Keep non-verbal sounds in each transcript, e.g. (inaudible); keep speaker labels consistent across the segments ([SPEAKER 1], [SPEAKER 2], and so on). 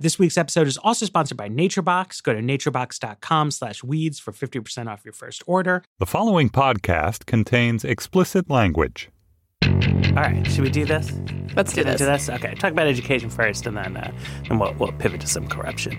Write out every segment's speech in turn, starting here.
[SPEAKER 1] This week's episode is also sponsored by NatureBox. Go to naturebox.com slash weeds for 50% off your first order.
[SPEAKER 2] The following podcast contains explicit language.
[SPEAKER 1] All right, should we do this?
[SPEAKER 3] Let's do
[SPEAKER 1] Get
[SPEAKER 3] this.
[SPEAKER 1] into this? Okay, talk about education first, and then uh, then we'll, we'll pivot to some corruption.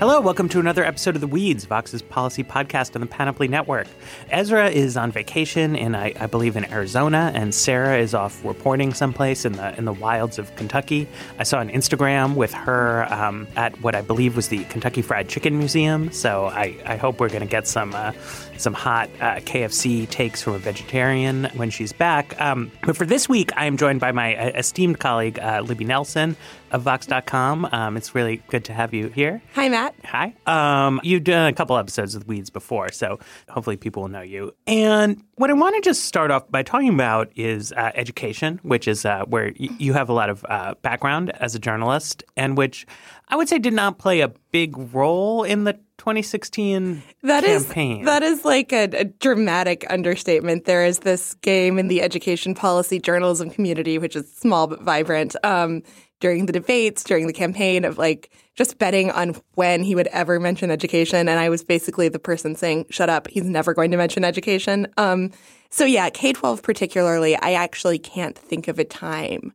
[SPEAKER 1] Hello, welcome to another episode of The Weeds, Vox's policy podcast on the Panoply Network. Ezra is on vacation in, I, I believe, in Arizona, and Sarah is off reporting someplace in the in the wilds of Kentucky. I saw an Instagram with her um, at what I believe was the Kentucky Fried Chicken Museum. So I, I hope we're going to get some uh, some hot uh, KFC takes from a vegetarian when she's back. Um, but for this week, I am joined by my uh, esteemed colleague uh, Libby Nelson of Vox.com. Um, it's really good to have you here.
[SPEAKER 3] Hi, Matt.
[SPEAKER 1] Hi. Um, you've done a couple episodes with Weeds before, so hopefully people will know you. And what I want to just start off by talking about is uh, education, which is uh, where y- you have a lot of uh, background as a journalist, and which I would say did not play a big role in the 2016
[SPEAKER 3] That is
[SPEAKER 1] campaign.
[SPEAKER 3] that is like a, a dramatic understatement. There is this game in the education policy journalism community, which is small but vibrant. Um, during the debates, during the campaign, of like just betting on when he would ever mention education, and I was basically the person saying, "Shut up! He's never going to mention education." Um, so yeah, K twelve particularly, I actually can't think of a time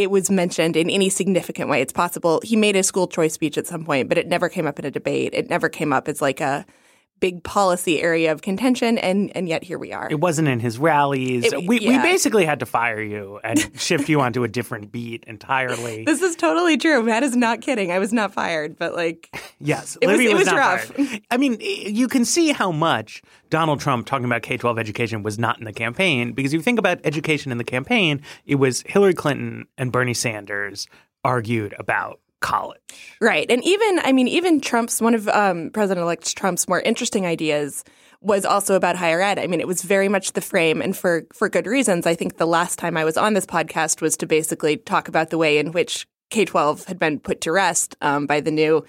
[SPEAKER 3] it was mentioned in any significant way. It's possible he made a school choice speech at some point, but it never came up in a debate. It never came up as like a big policy area of contention, and and yet here we are.
[SPEAKER 1] it wasn't in his rallies.
[SPEAKER 3] It-
[SPEAKER 1] we, we basically had to fire you and (laughs) shift you onto a different beat entirely.
[SPEAKER 3] This is totally true. Matt is not kidding. I was not fired, but like, (laughs)
[SPEAKER 1] Yes,
[SPEAKER 3] It was-
[SPEAKER 1] Libby
[SPEAKER 3] it was
[SPEAKER 1] not
[SPEAKER 3] rough.
[SPEAKER 1] fired. I mean, you can see how much Donald Trump talking about K twelve education was not in the campaign because if you think about education in the campaign, it was Hillary Clinton and Bernie Sanders argued about college.
[SPEAKER 3] right. And even I mean, even Trump's one of um, President-elect Trump's more interesting ideas was also about higher ed. I mean, it was very much the frame, and for for good reasons. I think the last time I was on this podcast was to basically talk about the way in which K twelve had been put to rest um, by the new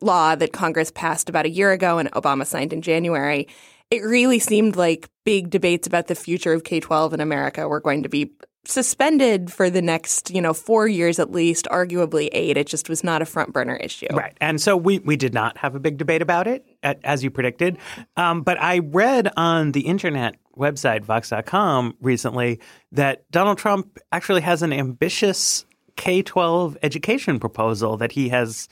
[SPEAKER 3] law that Congress passed about a year ago and Obama signed in January. It really seemed like big debates about the future of K 12 in America were going to be suspended for the next, you know, four years at least, arguably eight. It just was not a front burner issue.
[SPEAKER 1] Right. And so we, we did not have a big debate about it, as you predicted. Um, but I read on the internet website, Vox.com, recently that Donald Trump actually has an ambitious K 12 education proposal that he has,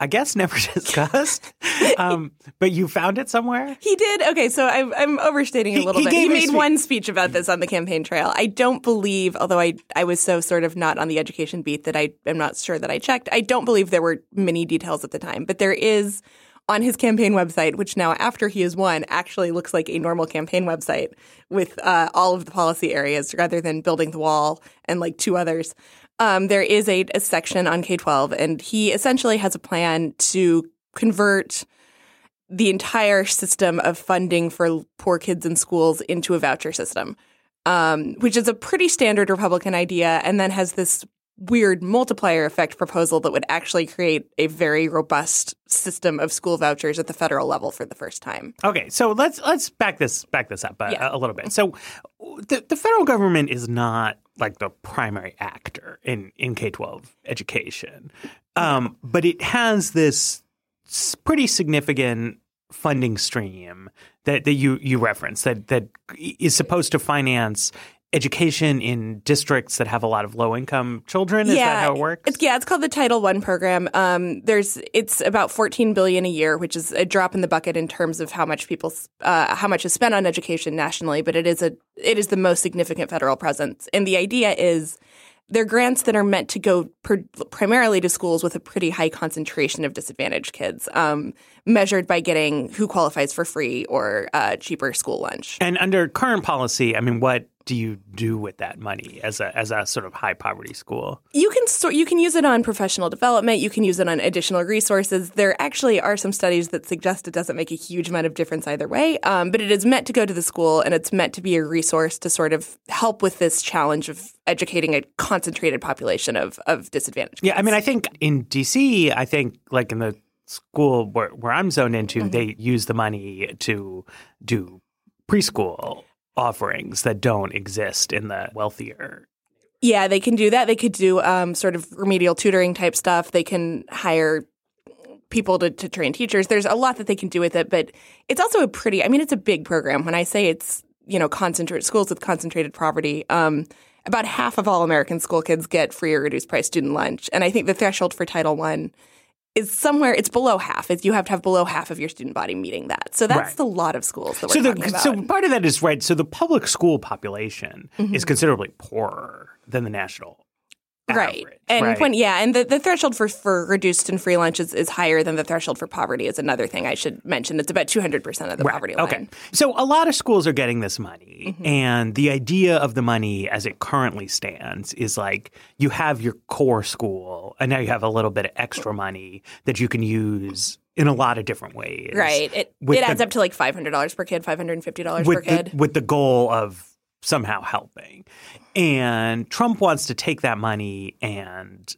[SPEAKER 1] I guess, never (laughs) discussed. um, but you found it somewhere?
[SPEAKER 3] He did. Okay, so I'm, I'm overstating a little
[SPEAKER 1] he
[SPEAKER 3] bit. He made
[SPEAKER 1] speech.
[SPEAKER 3] one speech about this on the campaign trail. I don't believe, although I I was so sort of not on the education beat that I am not sure that I checked. I don't believe there were many details at the time, but there is on his campaign website, which now after he has won actually looks like a normal campaign website with uh, all of the policy areas rather than building the wall and like two others. Um, there is a, a section on K twelve, and he essentially has a plan to convert the entire system of funding for poor kids in schools into a voucher system, um, which is a pretty standard Republican idea, and then has this weird multiplier effect proposal that would actually create a very robust system of school vouchers at the federal level for the first time.
[SPEAKER 1] Okay, so let's let's back this back this up a,
[SPEAKER 3] Yeah.
[SPEAKER 1] a little bit. So the, the federal government is not like the primary actor in in K twelve education, um, but it has this pretty significant funding stream that, that you you reference that that is supposed to finance education in districts that have a lot of low income children. Is that how it works?
[SPEAKER 3] It's, yeah, it's called the Title One program. Um, there's it's about 14 billion a year, which is a drop in the bucket in terms of how much people uh, how much is spent on education nationally, but it is a it is the most significant federal presence. And the idea is they're grants that are meant to go per, primarily to schools with a pretty high concentration of disadvantaged kids, um, measured by getting who qualifies for free or uh, cheaper school lunch.
[SPEAKER 1] And under current policy, I mean, what do you do with that money as a as a sort of high poverty school?
[SPEAKER 3] You can sort you can use it on professional development. You can use it on additional resources. There actually are some studies that suggest it doesn't make a huge amount of difference either way. Um, but it is meant to go to the school, and it's meant to be a resource to sort of help with this challenge of educating a concentrated population of of disadvantaged.
[SPEAKER 1] Yeah, I mean, I think in DC, I think like in the school where, where I'm zoned into, they use the money to do preschool offerings that don't exist in the wealthier.
[SPEAKER 3] Yeah, they can do that. They could do um, sort of remedial tutoring type stuff. They can hire people to, to train teachers. There's a lot that they can do with it, but it's also a pretty, I mean, it's a big program. When I say it's, you know, concentrate schools with concentrated poverty, um, about half of all American school kids get free or reduced price student lunch. And I think the threshold for Title One is somewhere it's below half. It's, you have to have below half of your student body meeting that. So that's
[SPEAKER 1] Right.
[SPEAKER 3] a lot of schools that we're
[SPEAKER 1] So, the,
[SPEAKER 3] talking about.
[SPEAKER 1] so part of that is right. So the public school population
[SPEAKER 3] Mm-hmm.
[SPEAKER 1] is considerably poorer than the national
[SPEAKER 3] right.
[SPEAKER 1] average,
[SPEAKER 3] And
[SPEAKER 1] right?
[SPEAKER 3] when yeah, and the, the threshold for, for reduced and free lunch is, is higher than the threshold for poverty is another thing I should mention. It's about two hundred percent of the
[SPEAKER 1] Right.
[SPEAKER 3] poverty line.
[SPEAKER 1] Okay. So a lot of schools are getting this money.
[SPEAKER 3] Mm-hmm.
[SPEAKER 1] And the idea of the money as it currently stands is like you have your core school, and now you have a little bit of extra money that you can use in a lot of different ways.
[SPEAKER 3] Right. It it adds
[SPEAKER 1] the-
[SPEAKER 3] up to like five hundred dollars per kid, five hundred and fifty dollars per kid.
[SPEAKER 1] the, with the goal of somehow helping. And Trump wants to take that money and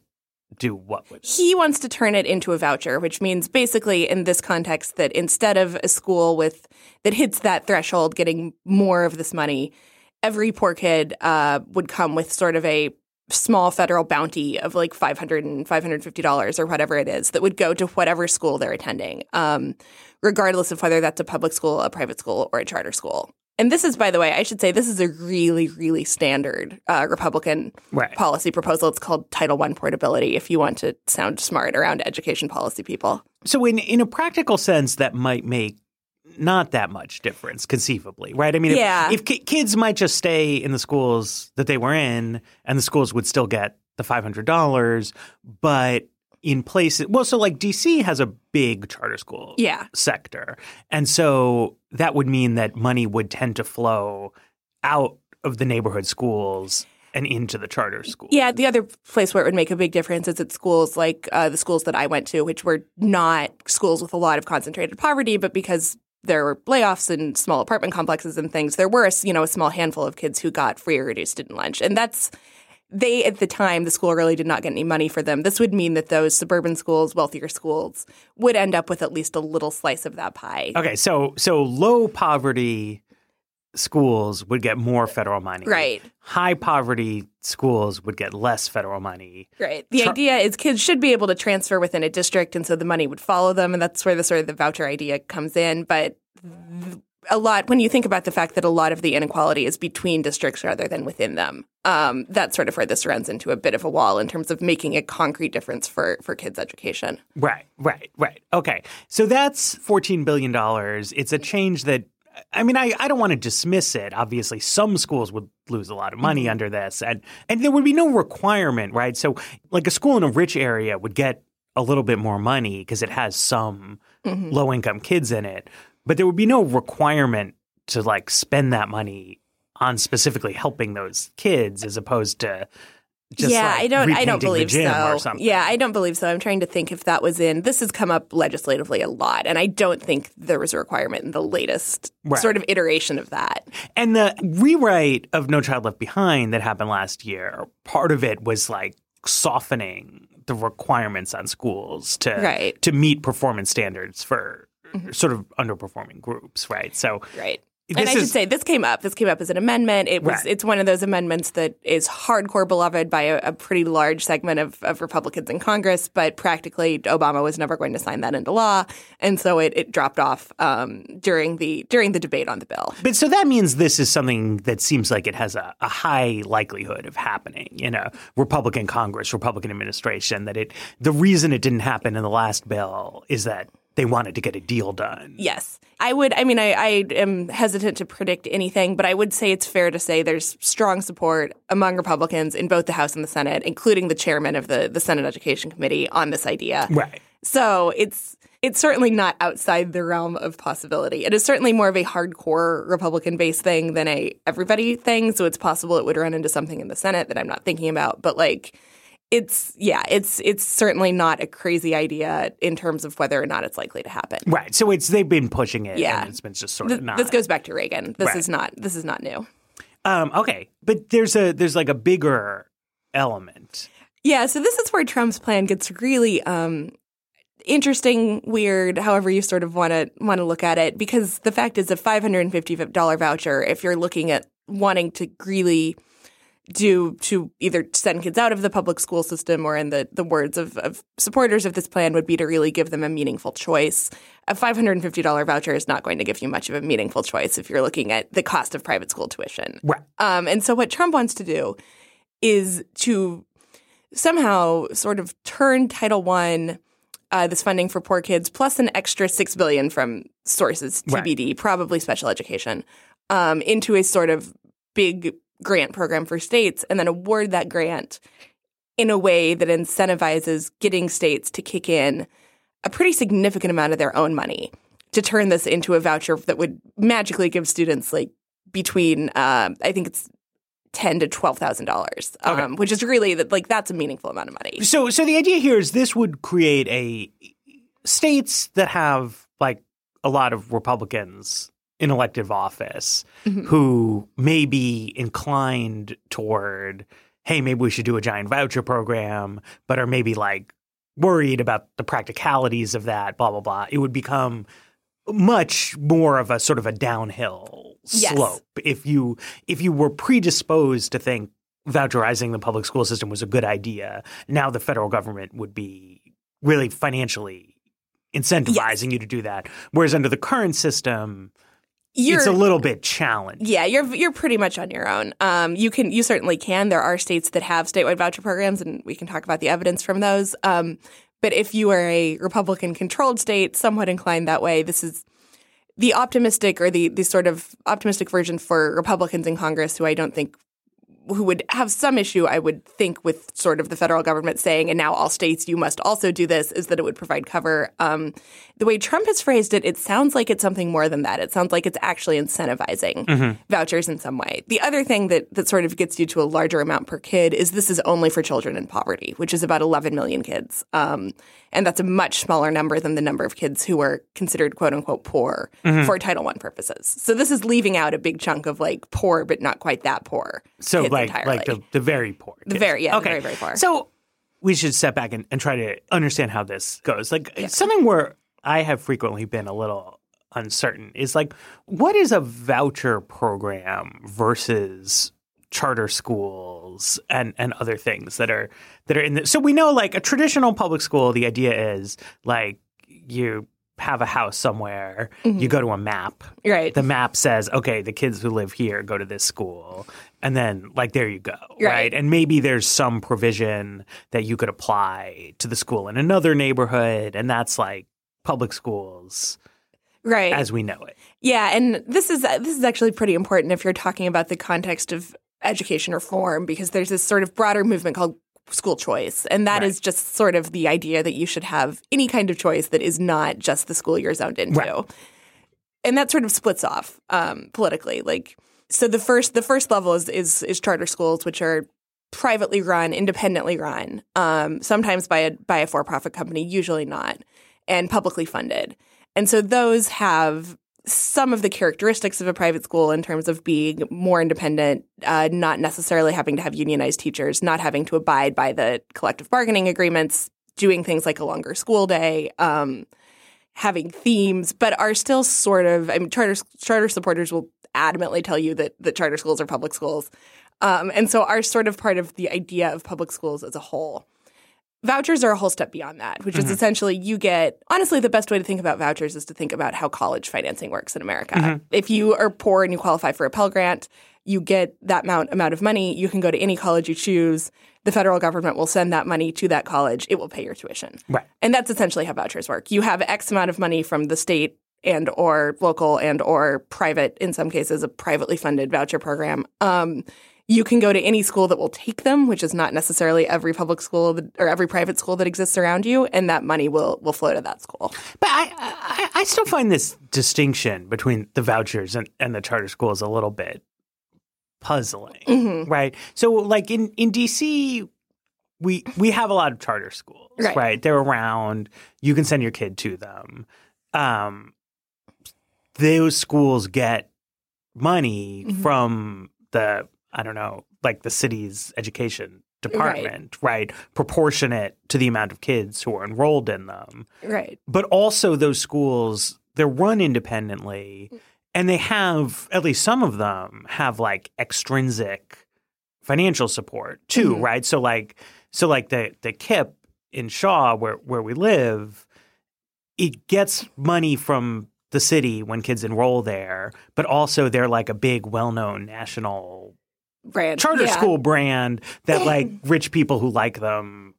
[SPEAKER 1] do what with it?
[SPEAKER 3] he wants to turn it into a voucher, which means basically in this context that instead of a school with that hits that threshold getting more of this money, every poor kid uh, would come with sort of a small federal bounty of like 500 and 550 dollars or whatever it is that would go to whatever school they're attending um, regardless of whether that's a public school a private school or a charter school and this is by the way i should say this is a really really standard uh, republican
[SPEAKER 1] Right.
[SPEAKER 3] policy proposal it's called title one portability if you want to sound smart around education policy people
[SPEAKER 1] So in in a practical sense, that might make not that much difference, conceivably, right? I mean, if,
[SPEAKER 3] Yeah.
[SPEAKER 1] if ki- kids might just stay in the schools that they were in, and the schools would still get the five hundred dollars, but in places, well, so like DC has a big charter school
[SPEAKER 3] Yeah.
[SPEAKER 1] sector, and so that would mean that money would tend to flow out of the neighborhood schools and into the charter school.
[SPEAKER 3] Yeah, the other place where it would make a big difference is at schools like uh, the schools that I went to, which were not schools with a lot of concentrated poverty, but because there were layoffs and small apartment complexes and things, there were a, you know a small handful of kids who got free or reduced student lunch, and that's they at the time the school really did not get any money for them. This would mean that those suburban schools, wealthier schools, would end up with at least a little slice of that pie.
[SPEAKER 1] Okay, so so low poverty schools would get more federal money.
[SPEAKER 3] Right.
[SPEAKER 1] High poverty schools would get less federal money.
[SPEAKER 3] Right. The
[SPEAKER 1] Tru-
[SPEAKER 3] idea is kids should be able to transfer within a district, and so the money would follow them, and that's where the sort of the voucher idea comes in. But th- a lot, when you think about the fact that a lot of the inequality is between districts rather than within them, um, that's sort of where this runs into a bit of a wall in terms of making a concrete difference for for kids' education.
[SPEAKER 1] Right, right, right. Okay. So that's $14 billion. It's a change that, I mean, I, I don't want to dismiss it. Obviously, some schools would lose a lot of money under this, and, and there would be no requirement, right? So, like a school in a rich area would get a little bit more money because it has some low income kids in it, but there would be no requirement to like spend that money on specifically helping those kids as opposed to just
[SPEAKER 3] yeah,
[SPEAKER 1] like
[SPEAKER 3] I don't. I don't believe so. Yeah, I don't believe so. I'm trying to think if that was in. This has come up legislatively a lot, and I don't think there was a requirement in the latest
[SPEAKER 1] Right.
[SPEAKER 3] sort of iteration of that.
[SPEAKER 1] And the rewrite of No Child Left Behind that happened last year, part of it was like softening the requirements on schools to
[SPEAKER 3] Right.
[SPEAKER 1] to meet performance standards for sort of underperforming groups, right? So
[SPEAKER 3] Right. And I should say this came up. This came up as an amendment. It was.
[SPEAKER 1] Right.
[SPEAKER 3] It's one of those amendments that is hardcore beloved by a, a pretty large segment of, of Republicans in Congress. But practically, Obama was never going to sign that into law, and so it, it dropped off um, during the during the debate on the bill.
[SPEAKER 1] But so that means this is something that seems like it has a, a high likelihood of happening in a Republican Congress, Republican administration. That it the reason it didn't happen in the last bill is that they wanted to get a deal done.
[SPEAKER 3] Yes. I would, I mean, I, I am hesitant to predict anything, but I would say it's fair to say there's strong support among Republicans in both the House and the Senate, including the chairman of the, the Senate Education Committee on this idea.
[SPEAKER 1] Right.
[SPEAKER 3] So it's it's certainly not outside the realm of possibility. It is certainly more of a hardcore Republican based thing than a everybody thing. So it's possible it would run into something in the Senate that I'm not thinking about. But like it's yeah, it's it's certainly not a crazy idea in terms of whether or not it's likely to happen.
[SPEAKER 1] Right. So it's they've been pushing it.
[SPEAKER 3] Yeah.
[SPEAKER 1] And it's been just sort
[SPEAKER 3] Th-
[SPEAKER 1] of not.
[SPEAKER 3] this goes back to Reagan. This
[SPEAKER 1] Right.
[SPEAKER 3] is not this is not new.
[SPEAKER 1] Um, okay, but there's a there's like a bigger element.
[SPEAKER 3] Yeah, so this is where Trump's plan gets really um interesting, weird, however you sort of want to want to look at it. Because the fact is, a five hundred and fifty dollar voucher, if you're looking at wanting to really do to either send kids out of the public school system or in the, the words of, of supporters of this plan would be to really give them a meaningful choice. A $550 voucher is not going to give you much of a meaningful choice if you're looking at the cost of private school tuition.
[SPEAKER 1] Right.
[SPEAKER 3] Um, and so what Trump wants to do is to somehow sort of turn Title I, uh, this funding for poor kids, plus an extra six billion from sources TBD, right. probably special education, um, into a sort of big grant program for states and then award that grant in a way that incentivizes getting states to kick in a pretty significant amount of their own money to turn this into a voucher that would magically give students like between uh, I think it's ten to twelve thousand um, dollars, which is really that like that's a meaningful amount of money.
[SPEAKER 1] So, so the idea here is this would create a states that have like a lot of Republicans in elective office mm-hmm. who may be inclined toward, hey, maybe we should do a giant voucher program, but are maybe like worried about the practicalities of that, blah, blah, blah. It would become much more of a sort of a downhill yes. slope if you if you were predisposed to think voucherizing the public school system was a good idea now the federal government would be really financially incentivizing yes. you to do that whereas under the current system it's a little bit challenging.
[SPEAKER 3] Yeah, you're you're pretty much on your own. Um, you can you certainly can. There are states that have statewide voucher programs, and we can talk about the evidence from those. Um, but if you are a Republican controlled state, somewhat inclined that way, this is the optimistic or the the sort of optimistic version for Republicans in Congress, who I don't think who would have some issue, I would think, with sort of the federal government saying, and now all states, you must also do this, is that it would provide cover. Um, the way Trump has phrased it, it sounds like it's something more than that. It sounds like it's actually incentivizing mm-hmm. vouchers in some way. The other thing that, that sort of gets you to a larger amount per kid is this is only for children in poverty, which is about 11 million kids. Um, and that's a much smaller number than the number of kids who are considered quote unquote poor mm-hmm. for Title I purposes. So this is leaving out a big chunk of like poor, but not quite that poor.
[SPEAKER 1] So like entirely. like the, the very poor.
[SPEAKER 3] Kids. The very yeah, okay. very very poor.
[SPEAKER 1] So we should step back and, and try to understand how this goes. Like yeah. something where I have frequently been a little uncertain is like what is a voucher program versus charter schools and and other things that are that are in the so we know like a traditional public school the idea is like you have a house somewhere mm-hmm. you go to a map.
[SPEAKER 3] Right.
[SPEAKER 1] The map says okay the kids who live here go to this school. And then like there you go right. right? And maybe there's some provision that you could apply to the school in another neighborhood. And that's like public schools
[SPEAKER 3] right.
[SPEAKER 1] as we know it.
[SPEAKER 3] Yeah. And this is this is actually pretty important if you're talking about the context of education reform because there's this sort of broader movement called school choice. And that right. is just sort of the idea that you should have any kind of choice that is not just the school you're zoned into. Right. And that sort of splits off um, politically. Like so the first the first level is is is charter schools, which are privately run, independently run, um, sometimes by a by a for profit company, usually not, and publicly funded. And so those have some of the characteristics of a private school in terms of being more independent, uh, not necessarily having to have unionized teachers, not having to abide by the collective bargaining agreements, doing things like a longer school day, um, having themes, but are still sort of. I mean, charter charter supporters will adamantly tell you that that charter schools are public schools, um, and so are sort of part of the idea of public schools as a whole. Vouchers are a whole step beyond that, which mm-hmm. is essentially you get honestly the best way to think about vouchers is to think about how college financing works in America. Mm-hmm. If you are poor and you qualify for a Pell Grant, you get that amount amount of money. You can go to any college you choose. The federal government will send that money to that college. It will pay your tuition.
[SPEAKER 1] Right.
[SPEAKER 3] And that's essentially how vouchers work. You have X amount of money from the state and or local and or private, in some cases, a privately funded voucher program. Um, you can go to any school that will take them, which is not necessarily every public school that, or every private school that exists around you, and that money will will flow to that school.
[SPEAKER 1] But I, I, I still find this distinction between the vouchers and, and the charter schools a little bit puzzling, mm-hmm. right? So, like in in DC, we we have a lot of charter schools, right? right? They're around. You can send your kid to them. Um, those schools get money mm-hmm. from the I don't know, like the city's education department, right. Proportionate to the amount of kids who are enrolled in them.
[SPEAKER 3] Right.
[SPEAKER 1] But also, those schools, they're run independently and they have, at least some of them, have like extrinsic financial support too,
[SPEAKER 3] Mhm.
[SPEAKER 1] right? So, like, so like the, the KIPP in Shaw, where, where we live, it gets money from the city when kids enroll there, but also they're like a big, well known national
[SPEAKER 3] Brand.
[SPEAKER 1] charter
[SPEAKER 3] Yeah.
[SPEAKER 1] school brand that (laughs) like rich people who like them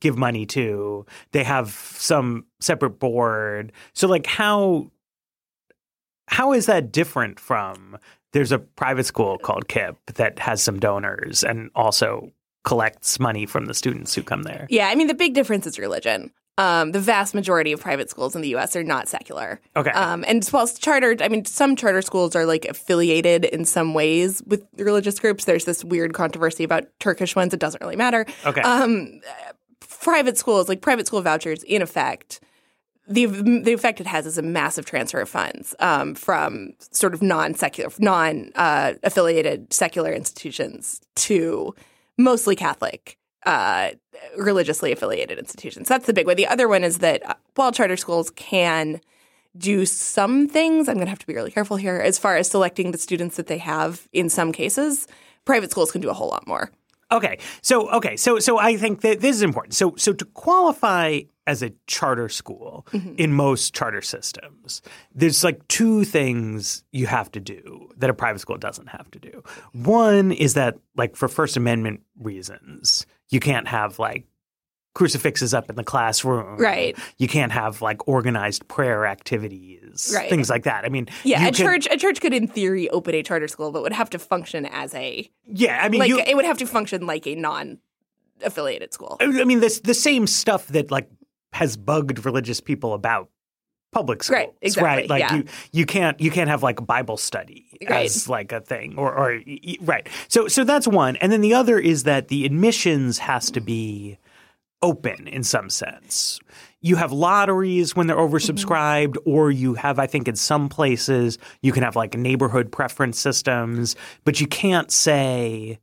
[SPEAKER 1] give money to. They have some separate board. So like how how is that different from there's a private school called KIPP that has some donors and also collects money from the students who come there.
[SPEAKER 3] Yeah, I mean the big difference is religion. Um, the vast majority of private schools in the U.S. are not secular.
[SPEAKER 1] Okay.
[SPEAKER 3] Um, and whilst chartered, I mean, some charter schools are like affiliated in some ways with religious groups. There's this weird controversy about Turkish ones. It doesn't really matter.
[SPEAKER 1] okay.
[SPEAKER 3] Um, private schools, like private school vouchers, in effect, the the effect it has is a massive transfer of funds um, from sort of non secular, non uh, affiliated secular institutions to mostly Catholic. Uh, religiously affiliated institutions. That's the big one. The other one is that uh, while charter schools can do some things, I'm going to have to be really careful here as far as selecting the students that they have in some cases. Private schools can do a whole lot more.
[SPEAKER 1] Okay. So okay. So so I think that this is important. So so to qualify as a charter school in most charter systems, there's like two things you have to do that a private school doesn't have to do. One is that like for First Amendment reasons, you can't have like crucifixes up in the classroom.
[SPEAKER 3] Right.
[SPEAKER 1] You can't have like organized prayer activities,
[SPEAKER 3] Right.
[SPEAKER 1] things like that. I mean,
[SPEAKER 3] Yeah, a
[SPEAKER 1] could-
[SPEAKER 3] church a church could in theory open a charter school, but would have to function as a
[SPEAKER 1] Yeah, I mean,
[SPEAKER 3] like
[SPEAKER 1] you,
[SPEAKER 3] it would have to function like a non affiliated school.
[SPEAKER 1] I mean, this the same stuff that like has bugged religious people about public schools,
[SPEAKER 3] Right, exactly,
[SPEAKER 1] Like
[SPEAKER 3] yeah.
[SPEAKER 1] you, you can't you can't have like Bible study
[SPEAKER 3] Right.
[SPEAKER 1] as like a thing, or or right. So so that's one, and then the other is that the admissions has to be open in some sense. You have lotteries when they're mm-hmm. oversubscribed, or you have, I think, in some places, you can have like neighborhood preference systems, but you can't say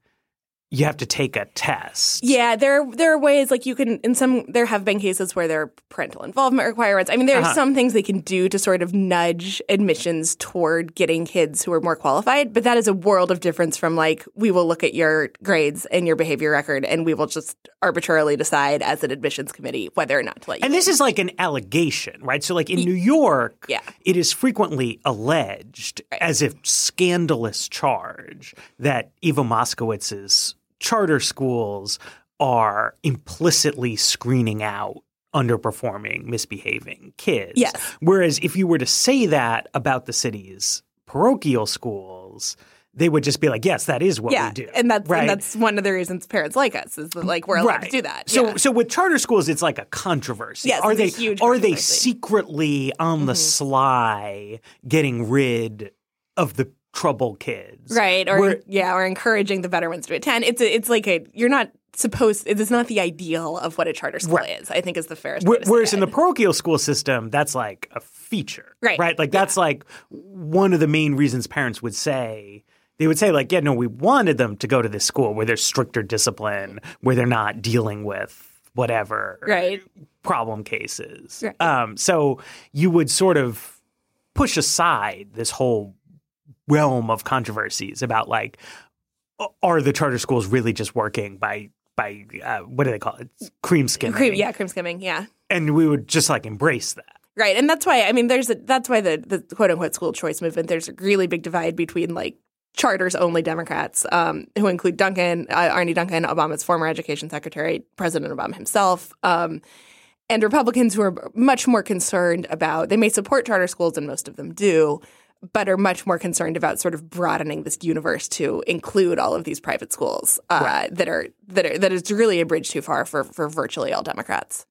[SPEAKER 1] you have to take a test.
[SPEAKER 3] Yeah, there there are ways like you can in some there have been cases where there are parental involvement requirements. I mean, there are
[SPEAKER 1] Uh-huh.
[SPEAKER 3] some things they can do to sort of nudge admissions toward getting kids who are more qualified, but that is a world of difference from like we will look at your grades and your behavior record and we will just arbitrarily decide as an admissions committee whether or not to let you.
[SPEAKER 1] And this is like an allegation, right? So, like in New York,
[SPEAKER 3] Yeah.
[SPEAKER 1] it is frequently alleged as a scandalous charge that Eva Moskowitz's charter schools are implicitly screening out underperforming, misbehaving kids.
[SPEAKER 3] Yes.
[SPEAKER 1] Whereas if you were to say that about the city's parochial schools, they would just be like, yes, that is what
[SPEAKER 3] yeah,
[SPEAKER 1] we do.
[SPEAKER 3] and that's
[SPEAKER 1] right?
[SPEAKER 3] and that's one of the reasons parents like us is that like we're allowed to do that.
[SPEAKER 1] So,
[SPEAKER 3] Yeah.
[SPEAKER 1] so with charter schools, it's like a controversy.
[SPEAKER 3] Yes,
[SPEAKER 1] are they are they secretly on the mm-hmm. sly getting rid of the trouble kids?
[SPEAKER 3] right or
[SPEAKER 1] Where-
[SPEAKER 3] yeah or encouraging the better ones to attend it's a, it's like a you're not supposed it is not the ideal of what a charter school
[SPEAKER 1] Right.
[SPEAKER 3] is i think is the fairest way
[SPEAKER 1] Wh- Whereas in the parochial school system, that's like a feature,
[SPEAKER 3] Right.
[SPEAKER 1] Right, like that's like one of the main reasons parents would say they would say like, yeah, no, we wanted them to go to this school where there's stricter discipline, where they're not dealing with whatever
[SPEAKER 3] Right.
[SPEAKER 1] problem cases.
[SPEAKER 3] Right.
[SPEAKER 1] Um, so you would sort of push aside this whole realm of controversies about like, are the charter schools really just working by by uh, what do they call it? Cream skimming.
[SPEAKER 3] cream yeah cream skimming yeah
[SPEAKER 1] And we would just like embrace that.
[SPEAKER 3] right and that's why i mean there's a, that's why the the quote unquote school choice movement there's a really big divide between like charters only democrats um, who include duncan uh, arne duncan obama's former education secretary president obama himself um, and Republicans who are much more concerned about they may support charter schools and most of them do, but are much more concerned about sort of broadening this universe to include all of these private schools uh, that are that are that is really a bridge too far for for virtually all Democrats.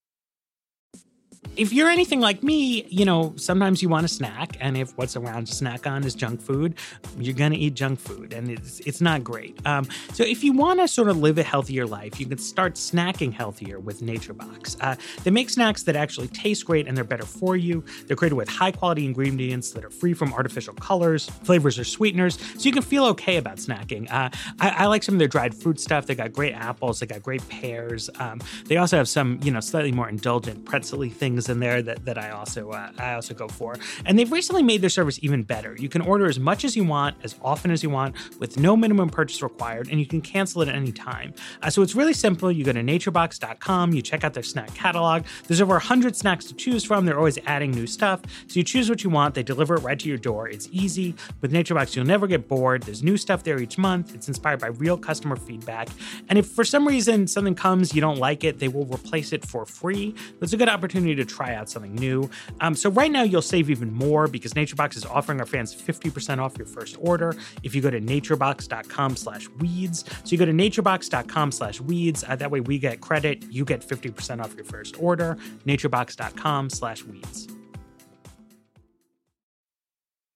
[SPEAKER 1] If you're anything like me, you know, sometimes you want a snack, and if what's around to snack on is junk food, you're gonna eat junk food, and it's it's not great. Um, so if you want to sort of live a healthier life, you can start snacking healthier with NatureBox. Uh, they make snacks that actually taste great and they're better for you. They're created with high quality ingredients that are free from artificial colors, flavors, or sweeteners, so you can feel okay about snacking. Uh, I, I, like some of their dried fruit stuff. They got great apples. They got great pears. Um, they also have some, you know, slightly more indulgent pretzel things in there that, that I also uh, I also go for. And they've recently made their service even better. You can order as much as you want, as often as you want, with no minimum purchase required, and you can cancel it at any time. Uh, so it's really simple. You go to naturebox.com, you check out their snack catalog. There's over 100 snacks to choose from. They're always adding new stuff. So you choose what you want. They deliver it right to your door. It's easy. With NatureBox, you'll never get bored. There's new stuff there each month. It's inspired by real customer feedback. And if for some reason something comes, you don't like it, they will replace it for free. That's a good opportunity to try out something new. Um, so right now you'll save even more because NatureBox is offering our fans 50% off your first order if you go to naturebox.com slash weeds. So you go to naturebox.com slash weeds. Uh, that way we get credit. You get 50% off your first order. naturebox.com slash weeds.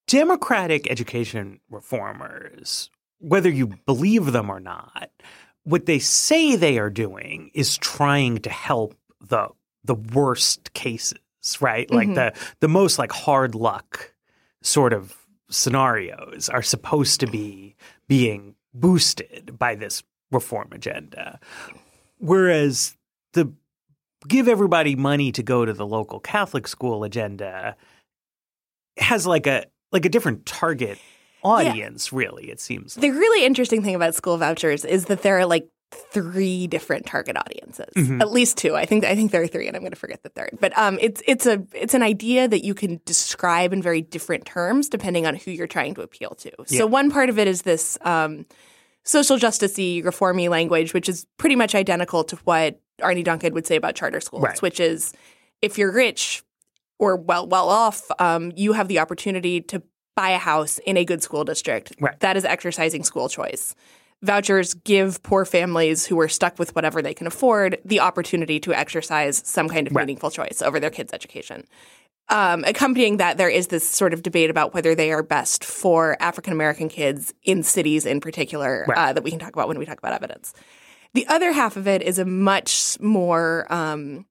[SPEAKER 1] Democratic education reformers, whether you believe them or not, what they say they are doing is trying to help the the worst cases, right? Mm-hmm. Like the the most like hard luck sort of scenarios are supposed to be being boosted by this reform agenda. Whereas the give everybody money to go to the local Catholic school agenda has like a like a different target audience yeah. really it seems
[SPEAKER 3] like. the really interesting thing about school vouchers is that there are like three different target audiences, mm-hmm. at least two. I think I think there are three, and I'm going to forget the third. But um, it's it's a it's an idea that you can describe in very different terms depending on who you're trying to appeal to. Yeah. So one part of it is this um, social justicey, reformy language, which is pretty much identical to what Arne Duncan would say about charter schools, right. which is if you're rich or well well off, um, you have the opportunity to buy a house in a good school district. Right. That is exercising school choice vouchers give poor families who are stuck with whatever they can afford the opportunity to exercise some kind of right. meaningful choice over their kids' education. Um, accompanying that, there is this sort of debate about whether they are best for African American kids in cities in particular right. uh, that we can talk about when we talk about evidence. The other half of it is a much more um,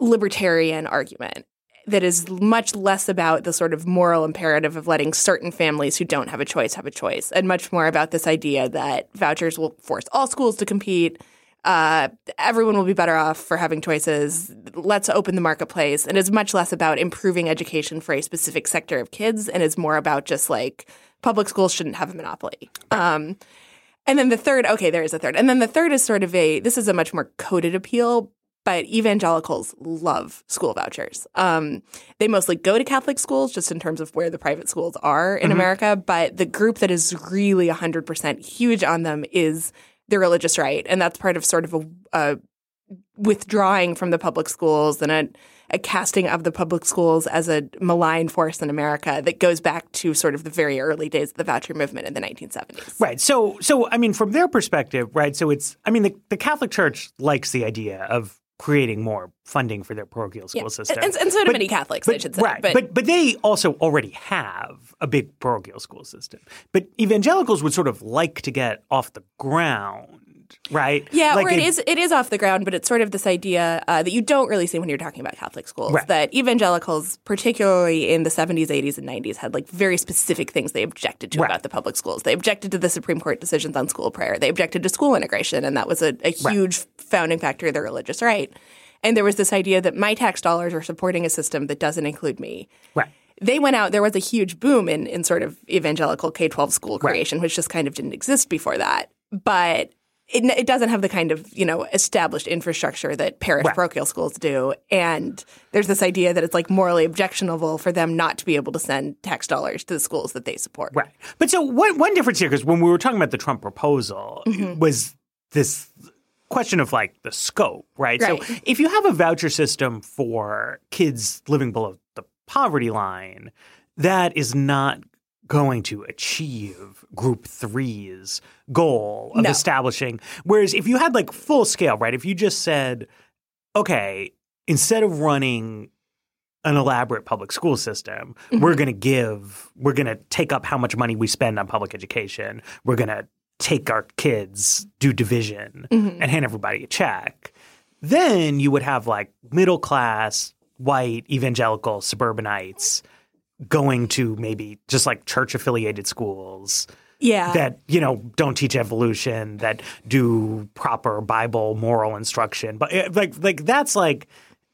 [SPEAKER 3] libertarian argument that is much less about the sort of moral imperative of letting certain families who don't have a choice have a choice, and much more about this idea that vouchers will force all schools to compete. Uh, everyone will be better off for having choices. Let's open the marketplace. And it's much less about improving education for a specific sector of kids and is more about just like public schools shouldn't have a monopoly. Um, and then the third, okay, there is a third. And then the third is sort of a, this is a much more coded appeal, but evangelicals love school vouchers. Um, they mostly go to Catholic schools just in terms of where the private schools are in mm-hmm. America. But the group that is really 100% huge on them is the religious right. And that's part of sort of a, a withdrawing from the public schools and a, a, casting of the public schools as a malign force in America that goes back to sort of the very early days of the voucher movement in the 1970s.
[SPEAKER 1] Right. So, so I mean, from their perspective, right? So it's, I mean, the, the Catholic Church likes the idea of creating more funding for their parochial school yeah. system.
[SPEAKER 3] And, and, so do but, many Catholics,
[SPEAKER 1] but,
[SPEAKER 3] I should say.
[SPEAKER 1] Right. But, but, but they also already have a big parochial school system. But evangelicals would sort of like to get off the ground right?
[SPEAKER 3] Yeah, like or it, it is it is off the ground, but it's sort of this idea uh, that you don't really see when you're talking about Catholic schools. Right. That evangelicals, particularly in the 70s, 80s, and 90s, had like very specific things they objected to right. about the public schools. They objected to the Supreme Court decisions on school prayer. They objected to school integration, and that was a, a huge right. founding factor of the religious right. And there was this idea that my tax dollars are supporting a system that doesn't include me.
[SPEAKER 1] Right
[SPEAKER 3] they went out. There was a huge boom in in sort of evangelical K twelve school creation, right. which just kind of didn't exist before that. But it, it, doesn't have the kind of you know established infrastructure that parish right. parochial schools do, and there's this idea that it's like morally objectionable for them not to be able to send tax dollars to the schools that they support.
[SPEAKER 1] Right. But so one one difference here, because when we were talking about the Trump proposal, mm-hmm. was this question of like the scope, right? right? So if you have a voucher system for kids living below the poverty line, that is not going to achieve group three's goal of no. establishing. Whereas if you had like full scale, right? If you just said, okay, instead of running an elaborate public school system, we're mm-hmm. going to give, we're going to take up how much money we spend on public education. We're going to take our kids, do division, mm-hmm. and hand everybody a check. Then you would have like middle class, white, evangelical suburbanites going to maybe just like church affiliated schools
[SPEAKER 3] Yeah.
[SPEAKER 1] that you know don't teach evolution that do proper bible moral instruction but eh, like like that's like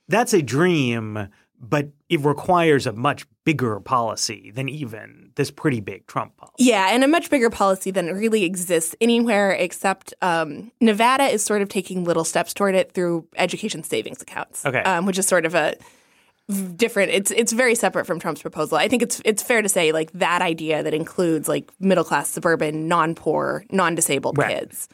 [SPEAKER 1] that's a dream but it requires a much bigger policy than even this pretty big trump policy
[SPEAKER 3] Yeah, and a much bigger policy than really exists anywhere except um, Nevada is sort of taking little steps toward it through education savings accounts.
[SPEAKER 1] Okay.
[SPEAKER 3] um, which is sort of a different. It's it's very separate from Trump's proposal. I think it's it's fair to say like that idea that includes like middle class, suburban, non poor, non disabled
[SPEAKER 1] Right.
[SPEAKER 3] kids.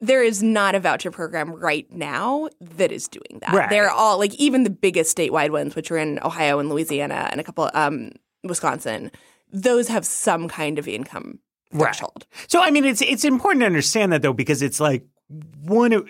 [SPEAKER 3] There is not a voucher program right now that is doing that.
[SPEAKER 1] Right.
[SPEAKER 3] They're all like even the biggest statewide ones, which are in Ohio and Louisiana and a couple um, Wisconsin. Those have some kind of income
[SPEAKER 1] Right.
[SPEAKER 3] threshold.
[SPEAKER 1] So I mean, it's it's important to understand that though, because it's like one of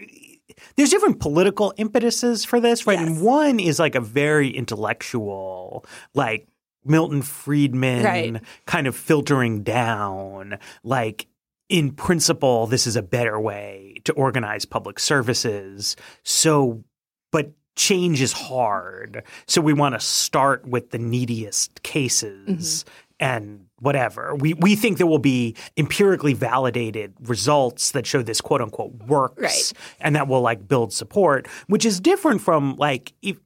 [SPEAKER 1] there's different political impetuses for this, right?
[SPEAKER 3] Yes.
[SPEAKER 1] And one is like a very intellectual, like Milton Friedman
[SPEAKER 3] Right.
[SPEAKER 1] kind of filtering down, like in principle, this is a better way to organize public services. So, but change is hard. So we want to start with the neediest cases mm-hmm. and whatever. We we think there will be empirically validated results that show this quote unquote works
[SPEAKER 3] Right.
[SPEAKER 1] and that will like build support, which is different from like if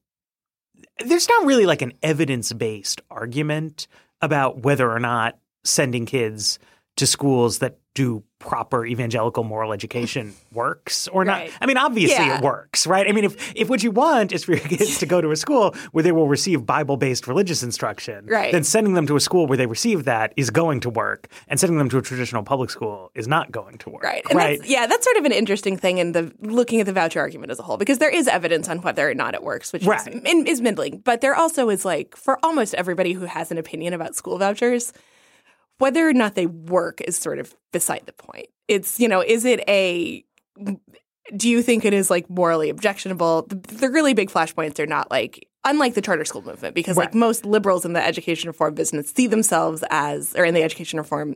[SPEAKER 1] there's not really like an evidence-based argument about whether or not sending kids to schools that do proper evangelical moral education (laughs) works or
[SPEAKER 3] Right.
[SPEAKER 1] not. I mean, obviously
[SPEAKER 3] Yeah.
[SPEAKER 1] it works, right? I mean, if if what you want is for your kids to go to a school where they will receive Bible-based religious instruction,
[SPEAKER 3] Right.
[SPEAKER 1] then sending them to a school where they receive that is going to work, and sending them to a traditional public school is not going to work.
[SPEAKER 3] Right. And
[SPEAKER 1] right.
[SPEAKER 3] That's, yeah, that's sort of an interesting thing in the looking at the voucher argument as a whole, because there is evidence on whether or not it works, which
[SPEAKER 1] Right.
[SPEAKER 3] is, in- is middling. But there also is like for almost everybody who has an opinion about school vouchers, whether or not they work is sort of beside the point. It's you know, is it a do you think it is like morally objectionable? The, the really big flashpoints are not like unlike the charter school movement because like most liberals in the education reform business see themselves as or in the education reform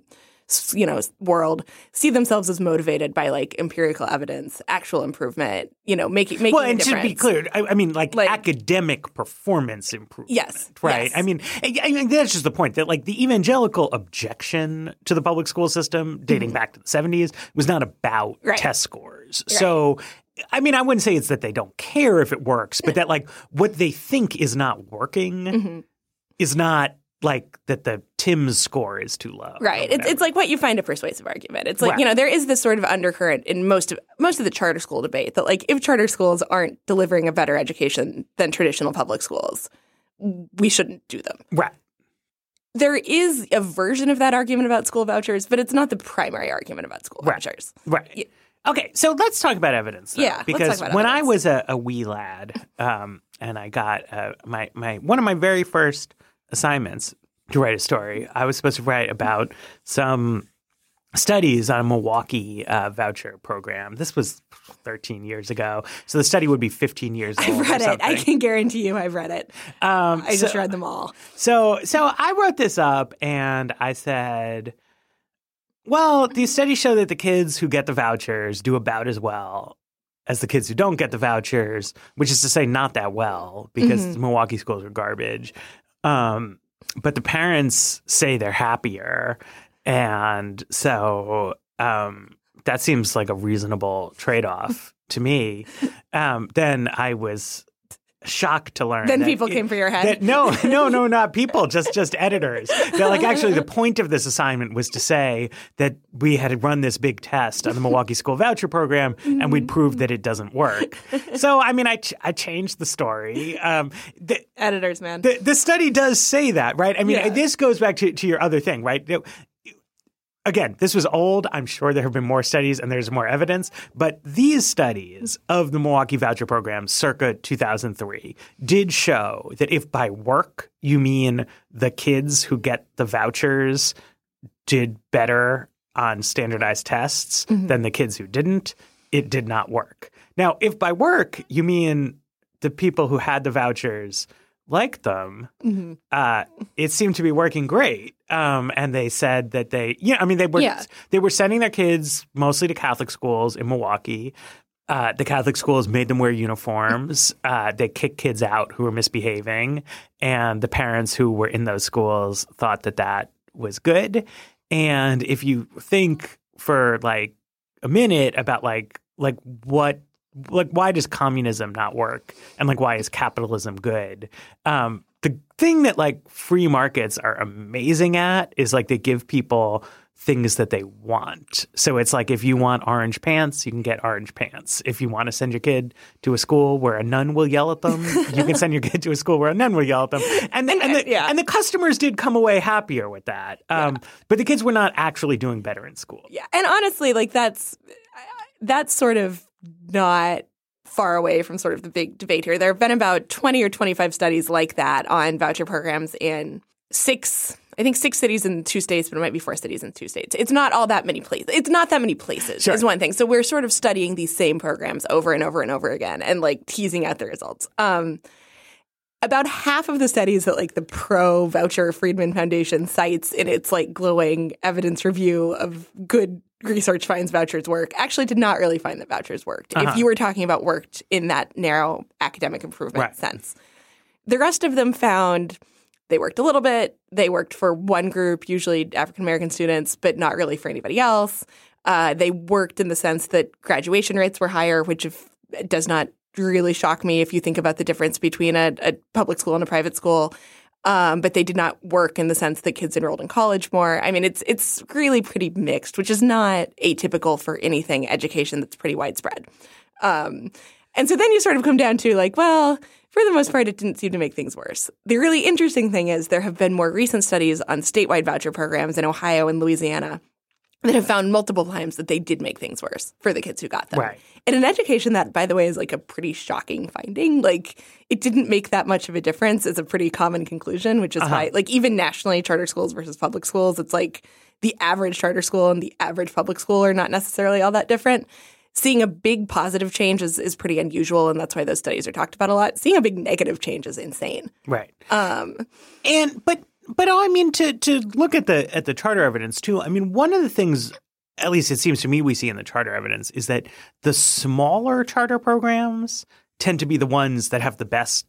[SPEAKER 3] you know world see themselves as motivated by like empirical evidence, actual improvement, you know, making making
[SPEAKER 1] well, and to be clear, I, I mean, like,
[SPEAKER 3] Like-
[SPEAKER 1] academic performance improvement.
[SPEAKER 3] Yes,
[SPEAKER 1] Right.
[SPEAKER 3] yes.
[SPEAKER 1] I mean, I, I mean, that's just the point that, like, the evangelical objection to the public school system dating back to the 70s was not about
[SPEAKER 3] Mm-hmm. Right.
[SPEAKER 1] test scores. So, I mean, I wouldn't say it's that they don't care if it works, but that, like, what they think is not working
[SPEAKER 3] Mm-hmm.
[SPEAKER 1] is not like that the TIMSS score is too low.
[SPEAKER 3] Right. It's, it's like what you find a persuasive argument. It's like,
[SPEAKER 1] Right.
[SPEAKER 3] you know, there is this sort of undercurrent in most of most of the charter school debate that like if charter schools aren't delivering a better education than traditional public schools, we shouldn't do them.
[SPEAKER 1] right.
[SPEAKER 3] There is a version of that argument about school vouchers, but it's not the primary argument about school
[SPEAKER 1] Right.
[SPEAKER 3] vouchers.
[SPEAKER 1] Right. Okay, so let's talk about evidence. Though,
[SPEAKER 3] Yeah,
[SPEAKER 1] because when I was a, a wee lad, um, and I got uh, my my one of my very first assignments to write a story, I was supposed to write about some studies on a Milwaukee uh, voucher program. This was 13 years ago, so the study would be 15 years old.
[SPEAKER 3] I've
[SPEAKER 1] or
[SPEAKER 3] read it. I can guarantee you I've read it.
[SPEAKER 1] Um,
[SPEAKER 3] I just
[SPEAKER 1] so-
[SPEAKER 3] read them all.
[SPEAKER 1] so, so I wrote this up and I said, well, these studies show that the kids who get the vouchers do about as well as the kids who don't get the vouchers, which is to say, not that well because
[SPEAKER 3] Mm-hmm.
[SPEAKER 1] Milwaukee schools are garbage. Um, but the parents say they're happier. And so um, that seems like a reasonable trade off to me. (laughs) Um, then I was shocked to learn
[SPEAKER 3] Then people
[SPEAKER 1] it-
[SPEAKER 3] came for your head.
[SPEAKER 1] that- no, no, no, not people, just just editors. That like actually the (laughs) point of this assignment was to say that we had run this big test on the Milwaukee School Voucher Program and we'd proved that it doesn't work. So I mean, I ch- I changed the story. Um, the,
[SPEAKER 3] Editors, man.
[SPEAKER 1] the the study does say that, right? I mean,
[SPEAKER 3] Yeah.
[SPEAKER 1] this goes back to to your other thing, right? Again, this was old. I'm sure there have been more studies and there's more evidence, but these studies of the Milwaukee voucher program circa 2003 did show that if by work you mean the kids who get the vouchers did better on standardized tests mm-hmm. than the kids who didn't, it did not work. Now, if by work you mean the people who had the vouchers liked them.
[SPEAKER 3] Mm-hmm.
[SPEAKER 1] Uh, it seemed to be working great. Um, and they said that they, yeah, I mean, they were
[SPEAKER 3] Yeah.
[SPEAKER 1] they were sending their kids mostly to Catholic schools in Milwaukee. Uh, the Catholic schools made them wear uniforms. (laughs) Uh, they kicked kids out who were misbehaving, and the parents who were in those schools thought that that was good. And if you think for like a minute about like like what like why does communism not work? And like why is capitalism good? Um the thing that like free markets are amazing at is like they give people things that they want. So it's like if you want orange pants you can get orange pants. If you want to send your kid to a school where a nun will yell at them you can send your kid to a school where a nun will yell at them. And the, and, the,
[SPEAKER 3] yeah.
[SPEAKER 1] and the customers did come away happier with that. Um, but the kids were not actually doing better in school.
[SPEAKER 3] Yeah, and honestly, like that's that's sort of not far away from sort of the big debate here. There have been about 20 or 25 studies like that on voucher programs in six I think six cities in two states, but it might be four cities in two states. It's not all that many places. It's not that many places
[SPEAKER 1] Sure.
[SPEAKER 3] is one thing. So we're sort of studying these same programs over and over and over again and like teasing out the results. Um, about half of the studies that like the pro voucher Friedman Foundation cites in its like glowing evidence review of good research finds vouchers work actually did not really find that vouchers worked. If you were talking about worked in that narrow academic improvement
[SPEAKER 1] Right.
[SPEAKER 3] sense. The rest of them found they worked a little bit. They worked for one group, usually African American students, but not really for anybody else. Uh, they worked in the sense that graduation rates were higher, which if, does not really shock me if you think about the difference between a, a public school and a private school. Um, but they did not work in the sense that kids enrolled in college more. I mean, it's it's really pretty mixed, which is not atypical for anything education that's pretty widespread. Um, and so then you sort of come down to like, well, for the most part, it didn't seem to make things worse. The really interesting thing is there have been more recent studies on statewide voucher programs in Ohio and Louisiana that have found multiple times that they did make things worse for the kids who got them.
[SPEAKER 1] Right.
[SPEAKER 3] In an education that, by the way, is like a pretty shocking finding. Like it didn't make that much of a difference. is a pretty common conclusion, which is why, like even nationally, charter schools versus public schools, it's like the average charter school and the average public school are not necessarily all that different. Seeing a big positive change is, is pretty unusual, and that's why those studies are talked about a lot. Seeing a big negative change is insane.
[SPEAKER 1] Right.
[SPEAKER 3] Um,
[SPEAKER 1] And but but I mean to to look at the at the charter evidence too. I mean, one of the things, at least it seems to me, we see in the charter evidence is that the smaller charter programs tend to be the ones that have the best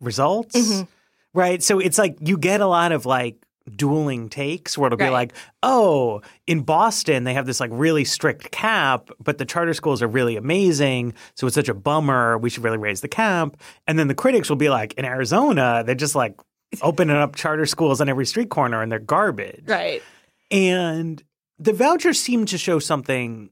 [SPEAKER 1] results.
[SPEAKER 3] Mm-hmm.
[SPEAKER 1] Right. So it's like you get a lot of like dueling takes where it'll be like, oh, in Boston they have this like really strict cap, but the charter schools are really amazing. So it's such a bummer. We should really raise the cap. And then the critics will be like, in Arizona, they're just like opening up charter schools on every street corner and they're garbage.
[SPEAKER 3] right.
[SPEAKER 1] And the vouchers seem to show something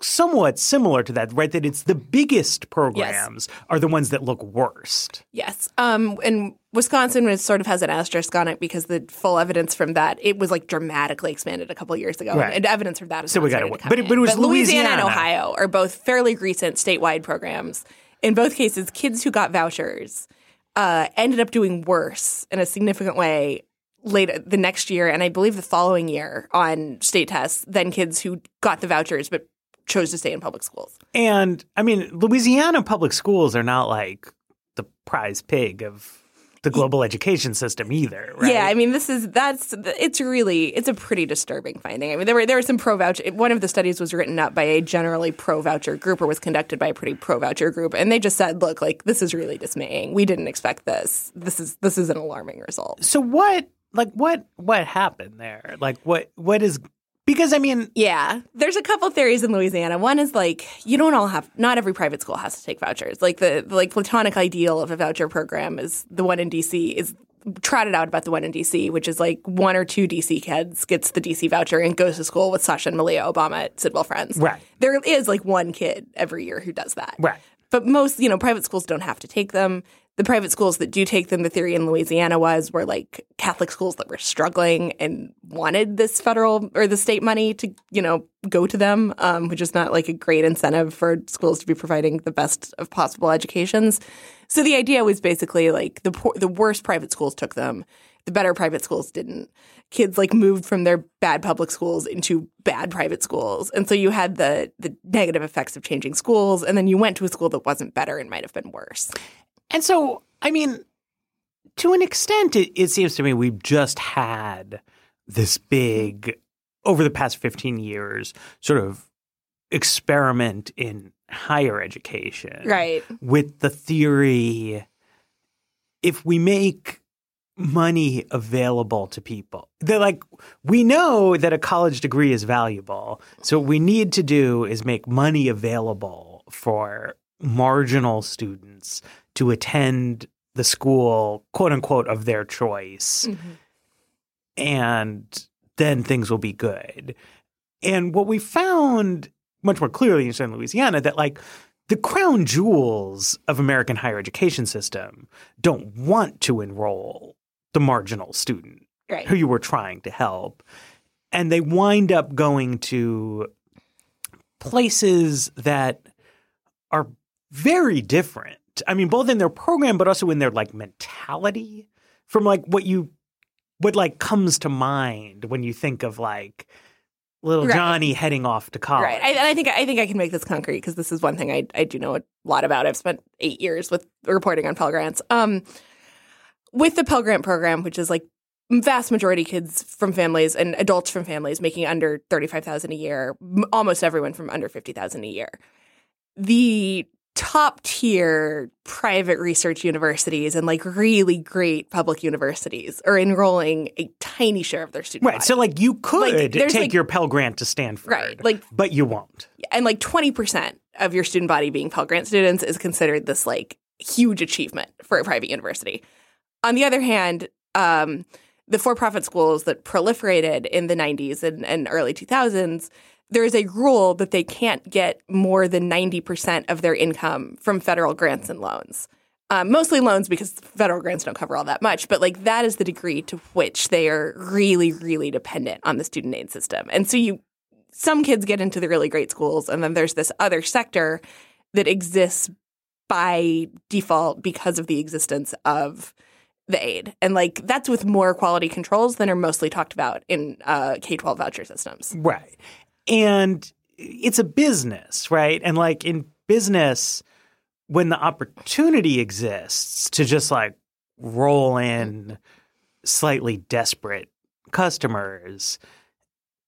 [SPEAKER 1] somewhat similar to that, right? That it's the biggest programs are the ones that look worst.
[SPEAKER 3] Yes. Um, and Wisconsin was sort of has an asterisk on it because the full evidence from that it was like dramatically expanded a couple years ago,
[SPEAKER 1] Right.
[SPEAKER 3] and evidence from that is
[SPEAKER 1] So we
[SPEAKER 3] starting come
[SPEAKER 1] But it- but it was
[SPEAKER 3] Louisiana and Ohio are both fairly recent statewide programs. In both cases, kids who got vouchers uh, ended up doing worse in a significant way later the next year, and I believe the following year on state tests than kids who got the vouchers but chose to stay in public schools.
[SPEAKER 1] And I mean, Louisiana public schools are not like the prize pig of the global education system either, right?
[SPEAKER 3] Yeah, I mean, this is that's it's really it's a pretty disturbing finding. I mean, there were there were some pro voucher. One of the studies was written up by a generally pro voucher group, or was conducted by a pretty pro voucher group, and they just said, "Look, like this is really dismaying. We didn't expect this. This is this is an alarming result."
[SPEAKER 1] so what like what what happened there? Like what what is because I mean
[SPEAKER 3] Yeah, there's a couple theories in Louisiana. One is like you don't all have not every private school has to take vouchers. Like the, the like platonic ideal of a voucher program is the one in DC is trotted out about the one in DC, which is like one or two DC kids gets the DC voucher and goes to school with Sasha and Malia Obama at Sidwell Friends.
[SPEAKER 1] Right.
[SPEAKER 3] There is like one kid every year who does that.
[SPEAKER 1] Right.
[SPEAKER 3] But most, you know, private schools don't have to take them. The private schools that do take them, the theory in Louisiana was were like Catholic schools that were struggling and wanted this federal or the state money to, you know, go to them, um, which is not like a great incentive for schools to be providing the best of possible educations. So the idea was basically like the poor, the worst private schools took them. The better private schools didn't. Kids like moved from their bad public schools into bad private schools. And so you had the the negative effects of changing schools and then you went to a school that wasn't better and might have been worse.
[SPEAKER 1] And so, I mean, to an extent, it, it seems to me we've just had this big, over the past 15 years, sort of experiment in higher education.
[SPEAKER 3] Right.
[SPEAKER 1] With the theory if we make money available to people. They're like, we know that a college degree is valuable. So what we need to do is make money available for marginal students to attend the school, quote unquote, of their choice.
[SPEAKER 3] Mm-hmm.
[SPEAKER 1] And then things will be good. And what we found much more clearly in Southern Louisiana that like the crown jewels of American higher education system don't want to enroll the marginal student
[SPEAKER 3] right.
[SPEAKER 1] who you were trying to help. And they wind up going to places that are very different. I mean, both in their program, but also in their like mentality from like what you what like comes to mind when you think of like little
[SPEAKER 3] Right.
[SPEAKER 1] Johnny heading off to college.
[SPEAKER 3] Right. I, and I think I think I can make this concrete because this is one thing I I do know a lot about. I've spent eight years with reporting on Pell Grants. Um, with the Pell Grant program, which is like vast majority kids from families and adults from families making under thirty five thousand a year, almost everyone from under fifty thousand a year. The top tier private research universities and like really great public universities are enrolling a tiny share of their students.
[SPEAKER 1] Right.
[SPEAKER 3] body.
[SPEAKER 1] So like you could
[SPEAKER 3] Like,
[SPEAKER 1] take
[SPEAKER 3] like-
[SPEAKER 1] your Pell Grant to Stanford.
[SPEAKER 3] Right, like-
[SPEAKER 1] but you won't.
[SPEAKER 3] and like 20% of your student body being Pell Grant students is considered this like huge achievement for a private university. On the other hand, um, the for-profit schools that proliferated in the 90s and, and early 2000s, there is a rule that they can't get more than 90% of their income from federal grants and loans. Um, mostly loans because federal grants don't cover all that much, but like that is the degree to which they are really, really dependent on the student aid system. And so you some kids get into the really great schools, and then there's this other sector that exists by default because of the existence of the aid. And like that's with more quality controls than are mostly talked about in uh, K 12 voucher systems.
[SPEAKER 1] Right. And it's a business, right? And like in business, when the opportunity exists to just like roll in slightly desperate customers,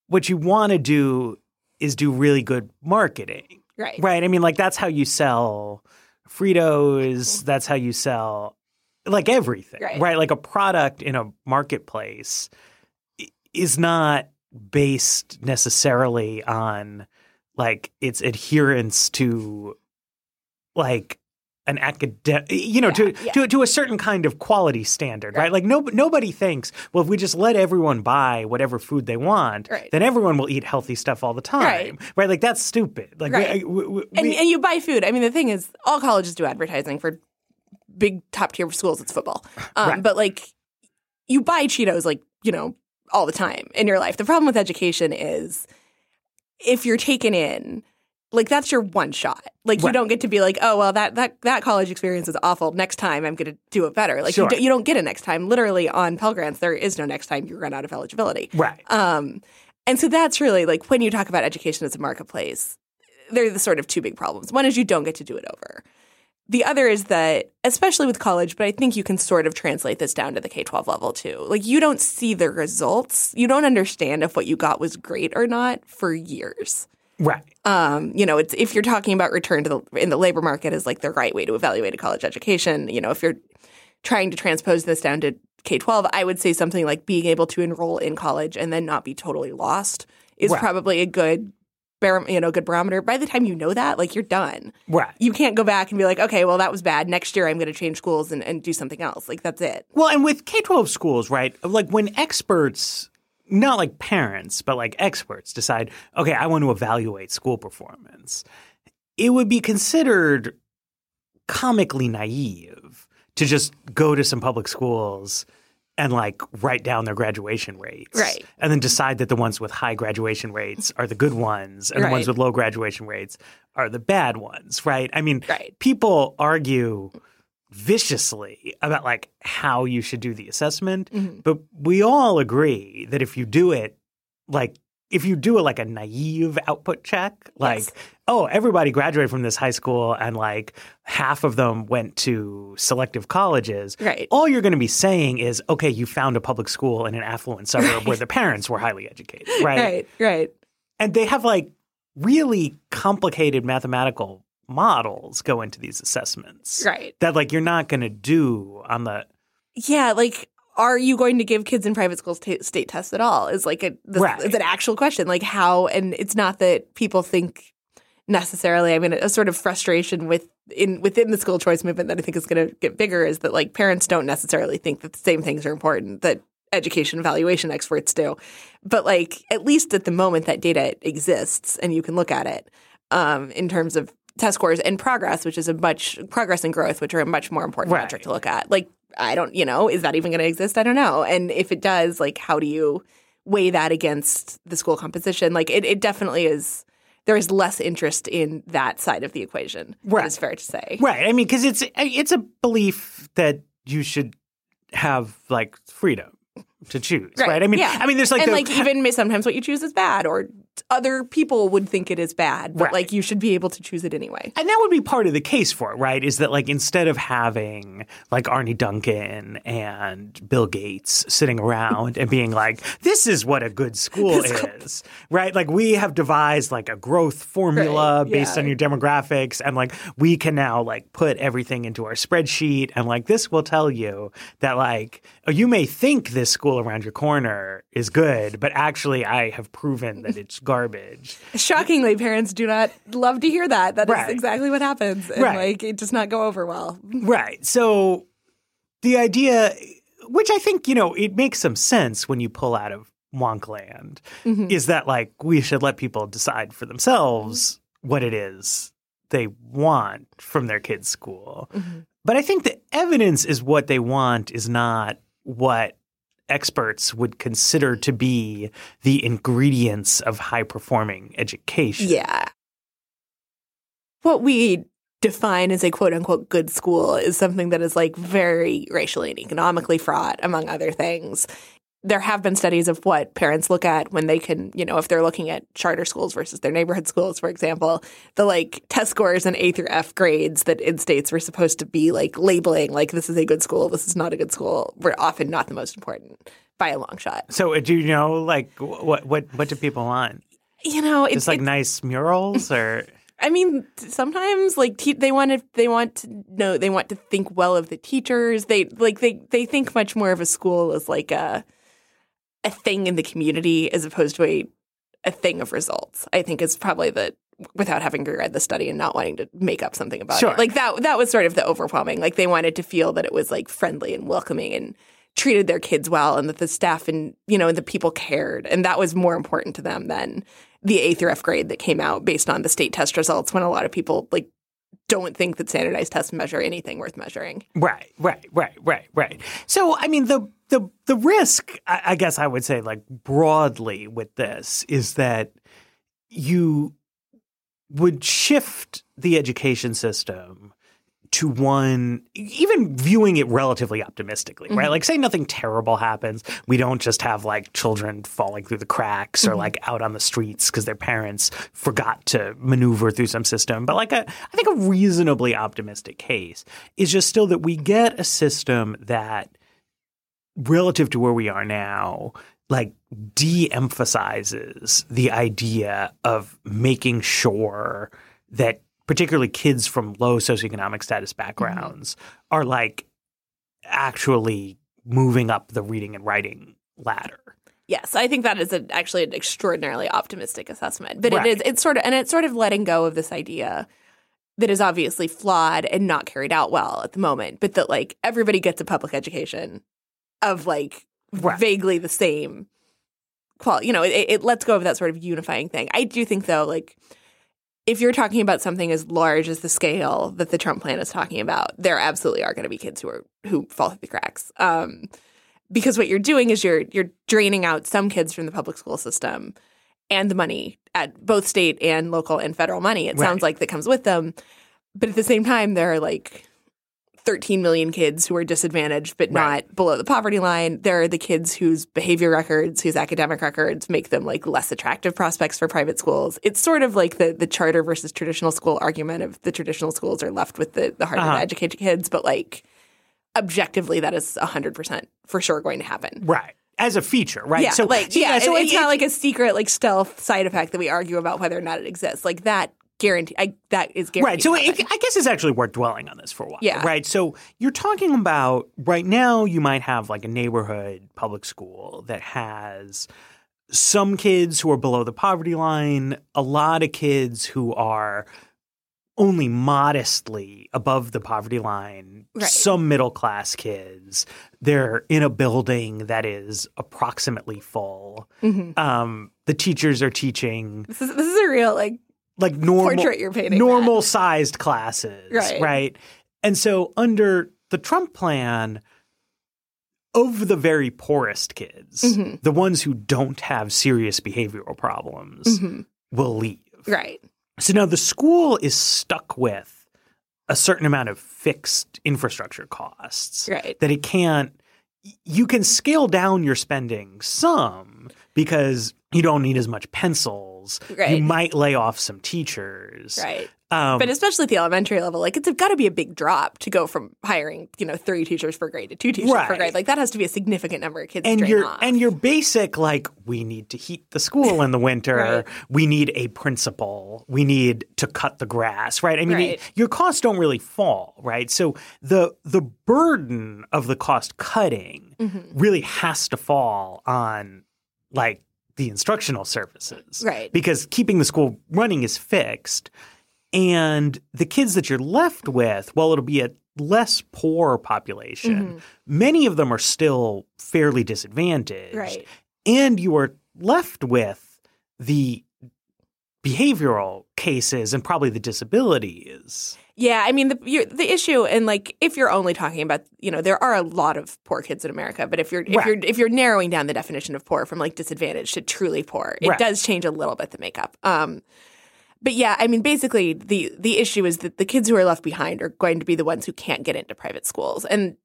[SPEAKER 1] what you want to do is do really good marketing.
[SPEAKER 3] Right.
[SPEAKER 1] Right. I mean, like that's how you sell Fritos. Mm-hmm. That's how you sell like everything.
[SPEAKER 3] Right.
[SPEAKER 1] Like a product in a marketplace is not based necessarily on like its adherence to like an academic, you know, to,
[SPEAKER 3] Yeah, yeah.
[SPEAKER 1] to to a certain kind of quality standard, right?
[SPEAKER 3] Right.
[SPEAKER 1] Like no, nobody thinks, well, if we just let everyone buy whatever food they want,
[SPEAKER 3] Right.
[SPEAKER 1] then everyone will eat healthy stuff all the time,
[SPEAKER 3] Right.
[SPEAKER 1] Like that's stupid. Like
[SPEAKER 3] Right.
[SPEAKER 1] we, we, we,
[SPEAKER 3] And, and you buy food. I mean, the thing is, all colleges do advertising for big top tier schools. It's football. (laughs) Um,
[SPEAKER 1] Right.
[SPEAKER 3] But like, you buy Cheetos, like, you know, all the time in your life. The problem with education is if you're taken in, like that's your one shot. Like you don't get to be like, oh well, that that that college experience is awful. Next time I'm going to do it better. Like
[SPEAKER 1] Sure.
[SPEAKER 3] you, do, you don't get a next time. Literally on Pell Grants, there is no next time. You run out of eligibility.
[SPEAKER 1] right.
[SPEAKER 3] Um, and so that's really like when you talk about education as a marketplace, they're the sort of two big problems. One is you don't get to do it over. The other is that, especially with college, but I think you can sort of translate this down to the K 12 level too. Like, you don't see the results. You don't understand if what you got was great or not for years.
[SPEAKER 1] Right.
[SPEAKER 3] Um, you know, it's if you're talking about return to the in the labor market is like the right way to evaluate a college education. You know, if you're trying to transpose this down to K twelve, I would say something like being able to enroll in college and then not be totally lost is
[SPEAKER 1] Right.
[SPEAKER 3] probably a good bar- you know good barometer. By the time you know that, like you're done.
[SPEAKER 1] Right.
[SPEAKER 3] You can't go back and be like, okay, well that was bad. Next year I'm going to change schools and, and do something else. Like that's it.
[SPEAKER 1] Well, and with K 12 schools, right? Like when experts, not like parents, but like experts decide, okay, I want to evaluate school performance, it would be considered comically naive to just go to some public schools and like write down their graduation rates.
[SPEAKER 3] Right.
[SPEAKER 1] And then decide that the ones with high graduation rates are the good ones and the ones with low graduation rates are the bad ones, right? I mean,
[SPEAKER 3] Right.
[SPEAKER 1] people argue viciously about like how you should do the assessment,
[SPEAKER 3] Mhm.
[SPEAKER 1] but we all agree that if you do it like if you do it like a naive output check, like
[SPEAKER 3] Yes.
[SPEAKER 1] oh, everybody graduated from this high school and like half of them went to selective colleges.
[SPEAKER 3] Right.
[SPEAKER 1] All you're going to be saying is, okay, you found a public school in an affluent suburb where the parents were highly educated, right?
[SPEAKER 3] Right. Right.
[SPEAKER 1] And they have like really complicated mathematical models go into these assessments
[SPEAKER 3] Right.
[SPEAKER 1] that like you're not going to do on the
[SPEAKER 3] Yeah, like are you going to give kids in private schools ta state tests at all? Is like a this,
[SPEAKER 1] Right.
[SPEAKER 3] it's an actual question. Like how and it's not that people think necessarily. I mean, a sort of frustration with in within the school choice movement that I think is going to get bigger is that like parents don't necessarily think that the same things are important that education evaluation experts do. But like at least at the moment that data exists and you can look at it um, in terms of test scores and progress, which is a much progress and growth, which are a much more important
[SPEAKER 1] Right.
[SPEAKER 3] metric to look at. Like I don't, you know, is that even going to exist? I don't know. And if it does, like how do you weigh that against the school composition? Like it, it definitely is. There is less interest in that side of the equation.
[SPEAKER 1] Right.
[SPEAKER 3] It's fair to say.
[SPEAKER 1] right. I mean, because it's it's a belief that you should have like freedom to choose, right? I mean,
[SPEAKER 3] yeah.
[SPEAKER 1] I mean, there's like
[SPEAKER 3] and
[SPEAKER 1] the,
[SPEAKER 3] like even may- sometimes what you choose is bad, or other people would think it is bad, but
[SPEAKER 1] Right.
[SPEAKER 3] like you should be able to choose it anyway.
[SPEAKER 1] And that would be part of the case for it, right? Is that like instead of having like Arne Duncan and Bill Gates sitting around and being like, (laughs) this is what a good school is, right? Like we have devised like a growth formula
[SPEAKER 3] Right,
[SPEAKER 1] based
[SPEAKER 3] yeah.
[SPEAKER 1] on your demographics and like we can now like put everything into our spreadsheet and like this will tell you that like oh, you may think this school around your corner is good, but actually I have proven that it's garbage.
[SPEAKER 3] Shockingly, parents do not love to hear that. That is
[SPEAKER 1] Right.
[SPEAKER 3] exactly what happens, and
[SPEAKER 1] Right.
[SPEAKER 3] like it does not go over well.
[SPEAKER 1] Right. So the idea, which I think, you know, it makes some sense when you pull out of Wonkland,
[SPEAKER 3] Mhm.
[SPEAKER 1] is that like we should let people decide for themselves what it is they want from their kids' school.
[SPEAKER 3] Mhm.
[SPEAKER 1] But I think the evidence is what they want is not what experts would consider to be the ingredients of high performing education.
[SPEAKER 3] Yeah. What we define as a quote unquote good school is something that is like very racially and economically fraught, among other things. There have been studies of what parents look at when they can, you know, if they're looking at charter schools versus their neighborhood schools, for example, the like test scores and A through F grades that in states were supposed to be like labeling, like this is a good school, this is not a good school, were often not the most important by a long shot.
[SPEAKER 1] So uh, do you know like what what what do people want?
[SPEAKER 3] You know, it's
[SPEAKER 1] Just like nice murals or (laughs)
[SPEAKER 3] I mean, sometimes like te- they want to they want to know they want to think well of the teachers. They like they they think much more of a school as like a a thing in the community as opposed to a a thing of results. I think is probably the without having reread the study and not wanting to make up something about
[SPEAKER 1] Sure.
[SPEAKER 3] it. Like that that was sort of the overwhelming. Like they wanted to feel that it was like friendly and welcoming and treated their kids well and that the staff and you know and the people cared and that was more important to them than the A through F grade that came out based on the state test results when a lot of people like don't think that standardized tests measure anything worth measuring.
[SPEAKER 1] Right, right, right, right, right. So, I mean, the the the risk, I, I guess, I would say, like broadly with this, is that you would shift the education system to one, even viewing it relatively optimistically, right? Mm-hmm. Like, say nothing terrible happens. We don't just have like children falling through the cracks or mm-hmm. like out on the streets because their parents forgot to maneuver through some system. But like, a, I think a reasonably optimistic case is just still that we get a system that, relative to where we are now, like de-emphasizes the idea of making sure that particularly kids from low socioeconomic status backgrounds mm-hmm. are like actually moving up the reading and writing ladder.
[SPEAKER 3] Yes, I think that is a, actually an extraordinarily optimistic assessment. But
[SPEAKER 1] Right.
[SPEAKER 3] it is it's sort of and it's sort of letting go of this idea that is obviously flawed and not carried out well at the moment, but that like everybody gets a public education of like
[SPEAKER 1] Right.
[SPEAKER 3] vaguely the same quality. You know, it, it lets go of that sort of unifying thing. I do think though, like if you're talking about something as large as the scale that the Trump plan is talking about, there absolutely are going to be kids who are who fall through the cracks. Um, because what you're doing is you're you're draining out some kids from the public school system and the money at both state and local and federal money. It sounds like that comes with them, but at the same time, there are like 13 million kids who are disadvantaged but
[SPEAKER 1] Right.
[SPEAKER 3] not below the poverty line. There are the kids whose behavior records, whose academic records make them like less attractive prospects for private schools. It's sort of like the the charter versus traditional school argument of the traditional schools are left with the, the harder
[SPEAKER 1] Uh-huh.
[SPEAKER 3] to educate kids, but like objectively that is 100% for sure going to happen.
[SPEAKER 1] Right. As a feature, right?
[SPEAKER 3] Yeah, like
[SPEAKER 1] so
[SPEAKER 3] yeah,
[SPEAKER 1] so
[SPEAKER 3] it- it's
[SPEAKER 1] it-
[SPEAKER 3] not like a secret like stealth side effect that we argue about whether or not it exists. Like that guarantee, I, that is guaranteed.
[SPEAKER 1] Right. So it. I guess it's actually worth dwelling on this for a while.
[SPEAKER 3] Yeah.
[SPEAKER 1] Right. So you're talking about right now, you might have like a neighborhood public school that has some kids who are below the poverty line, a lot of kids who are only modestly above the poverty line,
[SPEAKER 3] Right.
[SPEAKER 1] some middle class kids. They're in a building that is approximately full.
[SPEAKER 3] Mhm.
[SPEAKER 1] Um, the teachers are teaching
[SPEAKER 3] This is this is a real like
[SPEAKER 1] like normal
[SPEAKER 3] portrait you're painting.
[SPEAKER 1] normal sized classes,
[SPEAKER 3] Right.
[SPEAKER 1] And so under the Trump plan, of the very poorest kids,
[SPEAKER 3] Mhm.
[SPEAKER 1] the ones who don't have serious behavioral problems
[SPEAKER 3] Mhm.
[SPEAKER 1] will leave.
[SPEAKER 3] Right.
[SPEAKER 1] So now the school is stuck with a certain amount of fixed infrastructure costs
[SPEAKER 3] Right.
[SPEAKER 1] that it can't you can scale down your spending some because you don't need as much pencils. You
[SPEAKER 3] Right.
[SPEAKER 1] might lay off some teachers.
[SPEAKER 3] Right.
[SPEAKER 1] Um,
[SPEAKER 3] But especially at the elementary level, like it's got to be a big drop to go from hiring, you know, three teachers per grade to two teachers per grade. Like that has to be a significant number of kids.
[SPEAKER 1] and your
[SPEAKER 3] off.
[SPEAKER 1] and your basic like we need to heat the school in the winter. (laughs)
[SPEAKER 3] Right.
[SPEAKER 1] We need a principal. We need to cut the grass. Right. I mean,
[SPEAKER 3] Right.
[SPEAKER 1] it- your costs don't really fall. Right. So the the burden of the cost cutting
[SPEAKER 3] Mm-hmm.
[SPEAKER 1] really has to fall on like the instructional services.
[SPEAKER 3] Right.
[SPEAKER 1] Because keeping the school running is fixed. And the kids that you're left with, well, it'll be a less poor population.
[SPEAKER 3] Mm-hmm.
[SPEAKER 1] Many of them are still fairly disadvantaged.
[SPEAKER 3] Right.
[SPEAKER 1] And you are left with the behavioral cases and probably the disabilities.
[SPEAKER 3] Yeah, I mean the you're, the issue, and like if you're only talking about, you know, there are a lot of poor kids in America, but if you're if
[SPEAKER 1] Right.
[SPEAKER 3] you're if you're narrowing down the definition of poor from like disadvantaged to truly poor, it
[SPEAKER 1] Right.
[SPEAKER 3] does change a little bit the makeup. Um, but yeah, I mean, basically the the issue is that the kids who are left behind are going to be the ones who can't get into private schools, and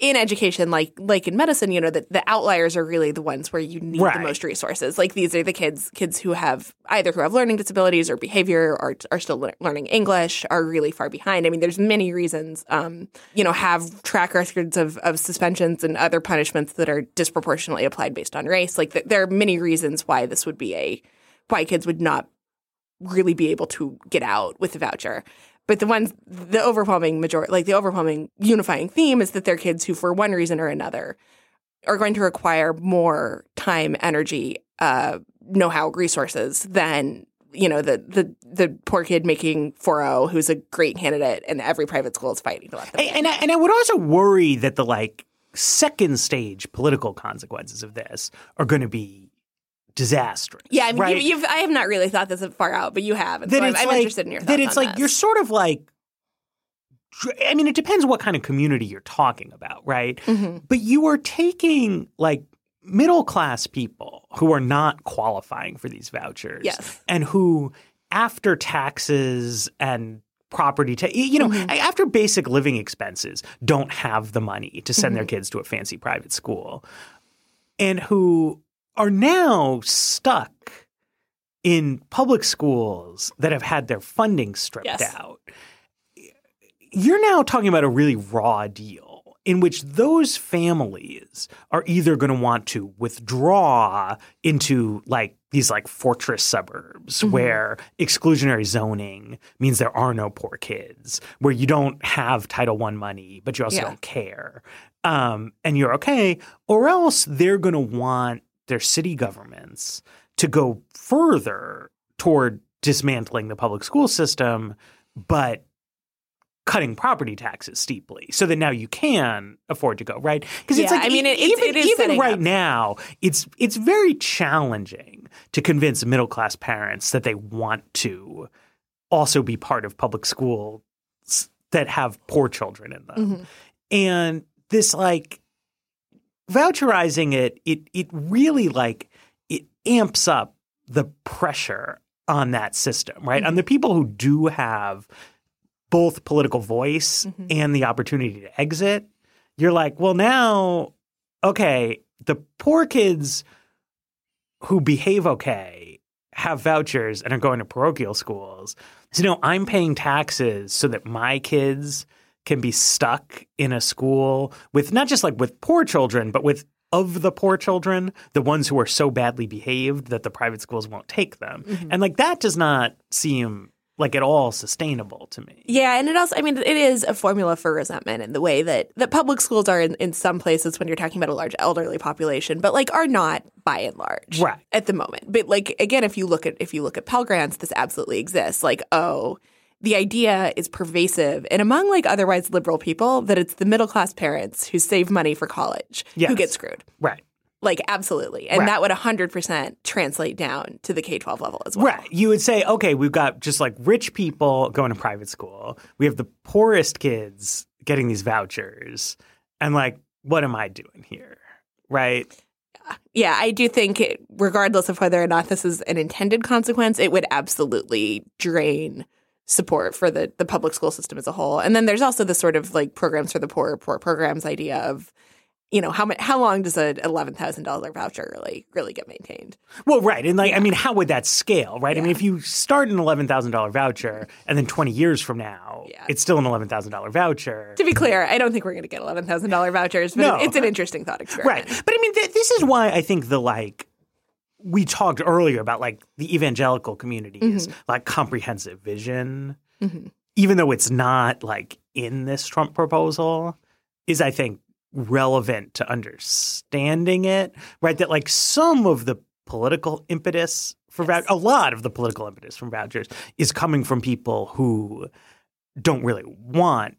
[SPEAKER 3] in education, like like in medicine, you know, the, the outliers are really the ones where you need
[SPEAKER 1] Right.
[SPEAKER 3] the most resources. Like these are the kids kids who have either who have learning disabilities or behavior or are still lear- learning English are really far behind. I mean, there's many reasons. Um, you know, have track records of of suspensions and other punishments that are disproportionately applied based on race. Like th- there are many reasons why this would be a why kids would not really be able to get out with a voucher. But the ones, the overwhelming majority, like the overwhelming unifying theme is that they're kids who, for one reason or another, are going to require more time, energy, uh, know-how, resources than you know the the the poor kid making 4.0 who's a great candidate and every private school is fighting to let them.
[SPEAKER 1] And, and, I, and I would also worry that the like second stage political consequences of this are going to be disastrous.
[SPEAKER 3] yeah, I mean,
[SPEAKER 1] right?
[SPEAKER 3] you, you've I have not really thought this far out, but you have, and so I'm, I'm
[SPEAKER 1] like,
[SPEAKER 3] interested in your thoughts.
[SPEAKER 1] that it's like
[SPEAKER 3] this.
[SPEAKER 1] you're sort of like I mean, it depends what kind of community you're talking about, right?
[SPEAKER 3] Mhm.
[SPEAKER 1] But you are taking like middle class people who are not qualifying for these vouchers
[SPEAKER 3] Yes.
[SPEAKER 1] and who after taxes and property ta- you know
[SPEAKER 3] Mm-hmm.
[SPEAKER 1] after basic living expenses don't have the money to send their
[SPEAKER 3] Mm-hmm.
[SPEAKER 1] kids to a fancy private school and who are now stuck in public schools that have had their funding stripped
[SPEAKER 3] Yes.
[SPEAKER 1] out you're now talking about a really raw deal in which those families are either going to want to withdraw into like these like fortress suburbs where exclusionary zoning means there are no poor kids where you don't have title one money but you also
[SPEAKER 3] Yeah.
[SPEAKER 1] don't care um, and you're okay or else they're going to want their city governments to go further toward dismantling the public school system but cutting property taxes steeply so that now you can afford to go right because it's
[SPEAKER 3] Yeah,
[SPEAKER 1] like
[SPEAKER 3] I mean, it-
[SPEAKER 1] even,
[SPEAKER 3] it
[SPEAKER 1] even right
[SPEAKER 3] up.
[SPEAKER 1] now it's it's very challenging to convince middle class parents that they want to also be part of public schools that have poor children in them
[SPEAKER 3] Mm-hmm.
[SPEAKER 1] and this like voucherizing it it it really like it amps up the pressure on that system right
[SPEAKER 3] Mm-hmm.
[SPEAKER 1] on the people who do have both political voice and the opportunity to exit, you're like, well, now, okay, the poor kids who behave okay have vouchers and are going to parochial schools. So, you know, I'm paying taxes so that my kids can be stuck in a school with not just like with poor children, but with of the poor children, the ones who are so badly behaved that the private schools won't take them. Mm-hmm. And like that does not seem like at all sustainable to me.
[SPEAKER 3] Yeah, and it also, I mean, it is a formula for resentment in the way that, that public schools are in, in some places when you're talking about a large elderly population, but like are not by and large
[SPEAKER 1] Right.
[SPEAKER 3] at the moment. But like again, if you look at if you look at Pell Grants, this absolutely exists. Like, oh, the idea is pervasive and among like otherwise liberal people that it's the middle class parents who save money for college
[SPEAKER 1] Yes.
[SPEAKER 3] who get screwed.
[SPEAKER 1] Right.
[SPEAKER 3] Like absolutely. And
[SPEAKER 1] Right.
[SPEAKER 3] that would 100% translate down to the K 12 level as well.
[SPEAKER 1] Right. You would say, okay, we've got just like rich people going to private school. We have the poorest kids getting these vouchers. And like, what am I doing here? Right.
[SPEAKER 3] Yeah, I do think, it, regardless of whether or not this is an intended consequence, it would absolutely drain support for the, the public school system as a whole. And then there's also the sort of like programs for the poor, poor programs idea of, you know, how much, how long does an eleven thousand dollar voucher really really get maintained?
[SPEAKER 1] Well, right. And like, I mean, how would that scale, right? I mean, if you start an $11,000 voucher (laughs) and then 20 years from now,
[SPEAKER 3] Yeah.
[SPEAKER 1] it's still an $11,000 voucher.
[SPEAKER 3] To be clear, I don't think we're going to get eleven thousand dollar vouchers, but
[SPEAKER 1] No.
[SPEAKER 3] it's an interesting thought experiment.
[SPEAKER 1] Right. But I mean, th- this is why I think the like, we talked earlier about like the evangelical community's mm-hmm. like comprehensive vision, mm-hmm. even though it's not like in this Trump proposal, is I think relevant to understanding it, right? That like some of the political impetus for vouchers, a lot of the political impetus from vouchers is coming from people who don't really want